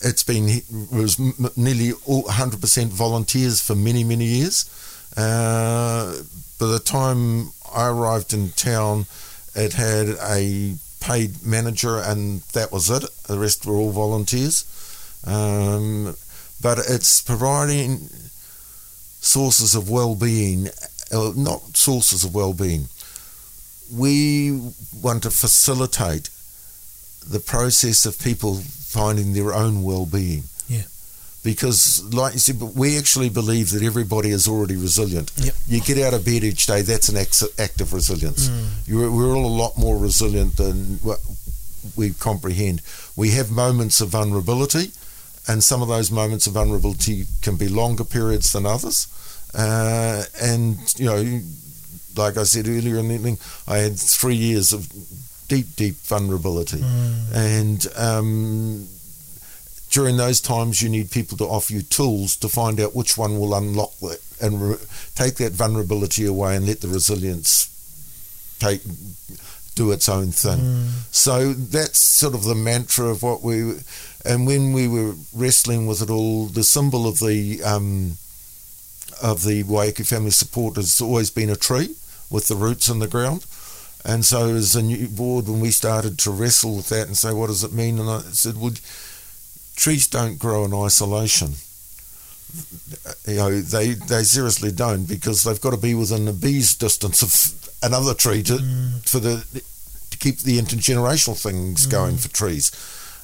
it's been it was nearly 100% volunteers for many many years. Uh, by the time I arrived in town, it had a paid manager, and that was it. The rest were all volunteers. Um, but it's providing sources of well-being, uh, not sources of well-being. We want to facilitate the process of people finding their own well-being. Because, like you said, but we actually believe that everybody is already resilient. Yep. You get out of bed each day, that's an act of resilience. You're, we're all a lot more resilient than what we comprehend. We have moments of vulnerability, and some of those moments of vulnerability can be longer periods than others. Uh, and, you know, like I said earlier in the evening, I had three years of deep, deep vulnerability. And um, during those times, you need people to offer you tools to find out which one will unlock that and re- take that vulnerability away and let the resilience take do its own thing. So that's sort of the mantra of what we. And when we were wrestling with it all, the symbol of the um, of the Waiheke family support has always been a tree with the roots in the ground. And so, as a new board, when we started to wrestle with that and say, what does it mean? And I said, well, trees don't grow in isolation. You know, they, they seriously don't because they've got to be within a bee's distance of another tree to, mm. for the, to keep the intergenerational things mm. going for trees.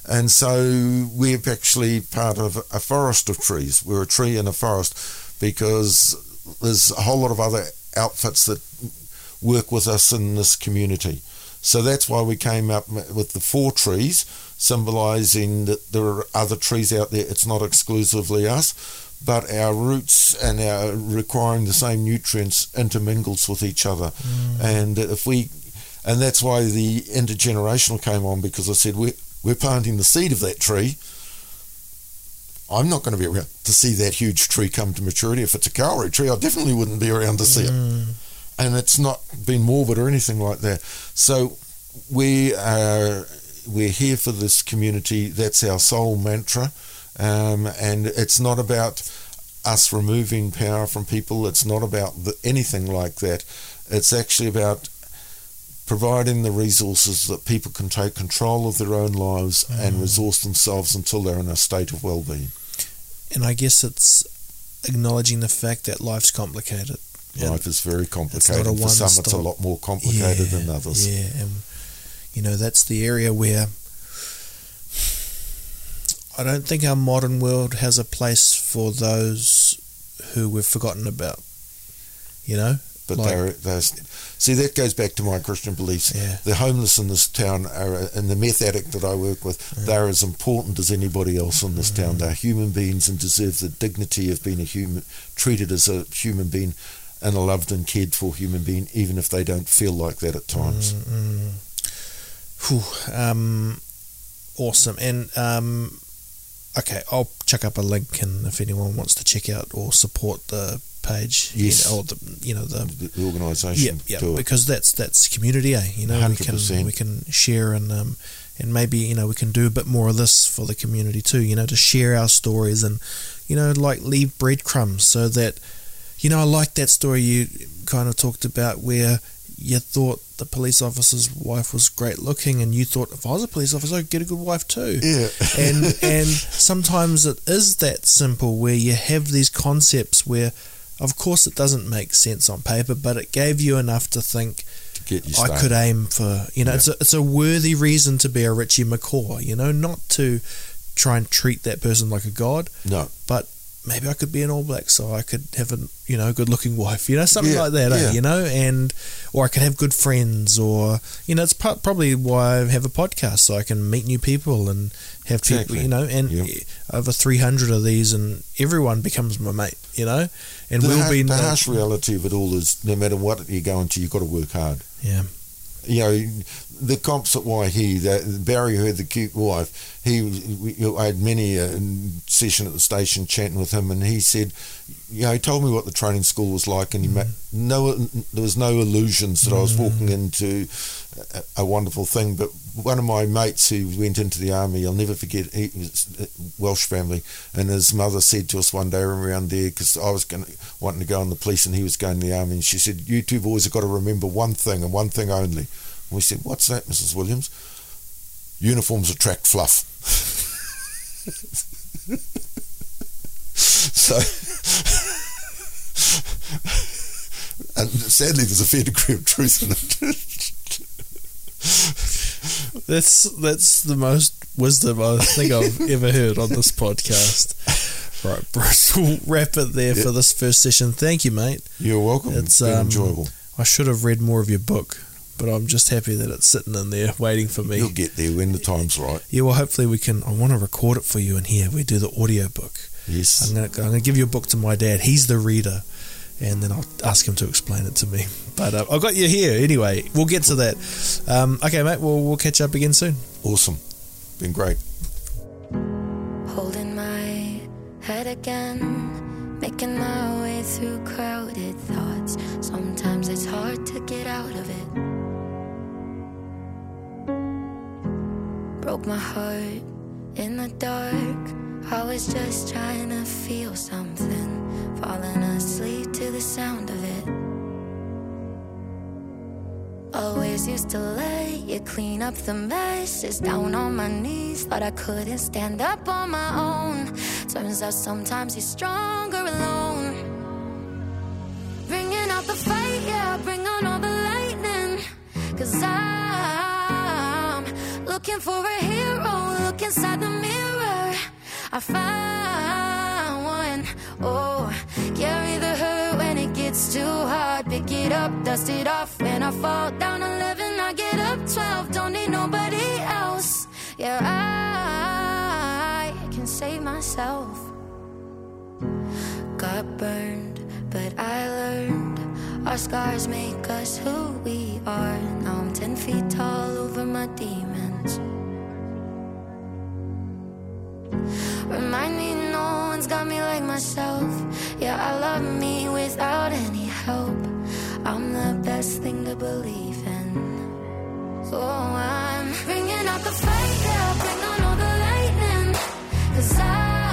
And so we're actually part of a forest of trees. We're a tree in a forest because there's a whole lot of other outfits that work with us in this community. So that's why we came up with the four trees, symbolising that there are other trees out there. It's not exclusively us, but our roots and our requiring the same nutrients intermingles with each other. Mm. And if we, and that's why the intergenerational came on because I said we're we're planting the seed of that tree. I'm not going to be around to see that huge tree come to maturity. If it's a kauri tree, I definitely wouldn't be around to see it mm. and it's not been morbid or anything like that. So we are we're here for this community. That's our sole mantra, um, and it's not about us removing power from people. It's not about the, anything like that. It's actually about providing the resources that people can take control of their own lives and resource themselves until they're in a state of well-being. And I guess it's acknowledging the fact that life's complicated. Life is very complicated. For some, it's a lot more complicated than others. Yeah, and you know that's the area where I don't think our modern world has a place for those who we've forgotten about. You know, But Like- they're, they're see that goes back to my Christian beliefs. Yeah. The homeless in this town are, and the meth addict that I work with, they're as important as anybody else in this Mm. town. They're human beings and deserve the dignity of being a human, treated as a human being, and a loved and cared for human being, even if they don't feel like that at times. Mm, Whew, um, awesome. And um, okay, I'll chuck up a link, and if anyone wants to check out or support the page, Yes. you know, or the you know the The, the organisation. yeah, yeah, because that's that's community, eh? You know, we can 100%. we can share and um, and maybe you know we can do a bit more of this for the community too. You know, to share our stories and you know like leave breadcrumbs so that you know I like that story you kind of talked about where you thought the police officer's wife was great looking and you thought if I was a police officer I'd get a good wife too Yeah. and and sometimes it is that simple where you have these concepts where of course it doesn't make sense on paper but it gave you enough to think to get you I could aim for you know Yeah. it's a, it's a worthy reason to be a Richie McCaw you know not to try and treat that person like a god No. but maybe I could be an All Black so I could have a you know good looking wife you know something Yeah, like that eh, you know and or I could have good friends or you know it's pro- probably why I have a podcast so I can meet new people and have people you know and Yep. over 300 of these and everyone becomes my mate you know and the, we'll be the harsh reality of it all is no matter what you go into, you've got to work hard. yeah you know, the comps at Waihi, that Barry heard the cute wife. He, we, I had many a session at the station chatting with him, and he said, you know, he told me what the training school was like, and he mm. no, there was no illusions that mm. I was walking into a, a, wonderful thing. But one of my mates who went into the army, I'll never forget, he was a Welsh family, and his mother said to us one day around there, because I was going wanting to go in the police, and he was going in the army, and she said, "You two boys have got to remember one thing and one thing only." And we said, What's that, Mrs. Williams? Uniforms attract fluff. so, and sadly, there's a fair degree of truth in it. that's that's the most wisdom I think I've ever heard on this podcast. Right, Bruce, we'll wrap it there yep. for this first session. Thank you, mate. You're welcome. It's been um, enjoyable. I should have read more of your book but I'm just happy that it's sitting in there waiting for me. You'll get there when the time's right. Yeah, well, hopefully we can. I want to record it for you in here. We do the audio book. Yes. I'm going to I'm gonna give you a book to my dad. He's the reader, and then I'll ask him to explain it to me. But uh, I've got you here anyway. We'll get to that. Um, okay, mate. Well, we'll catch up again soon. Awesome. Been great. Holding my head again, making my way through crowded thoughts. Sometimes it's hard to get out of it. Broke my heart in the dark. I was just trying to feel something, falling asleep to the sound of it. Always used to let you clean up the messes down on my knees. Thought I couldn't stand up on my own. Turns out sometimes you're stronger alone. Bringing out the fight, yeah, bring on all the lightning. Cause I Looking for a inside the mirror. I found one. Oh, carry the hurt when it gets too hard. Pick it up, dust it off. When I fall down 11, I get up 12. Don't need nobody else. Yeah, I can save myself. Got burned, but I learned. Our scars make us who we are. Now I'm 10 feet tall over my demons. Remind me no one's got me like myself. Yeah, I love me without any help. I'm the best thing to believe in. So I'm bringing out the yeah, bring on all the lightning. Cause I'm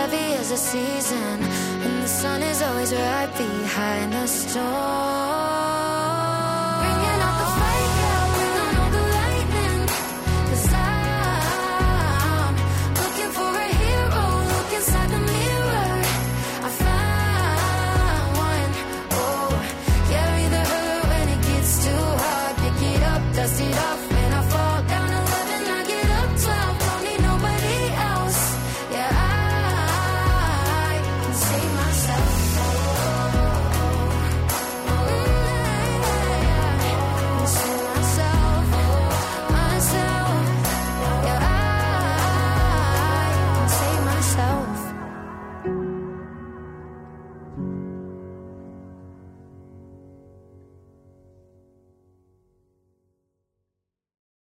heavy is a season, and the sun is always right behind the storm.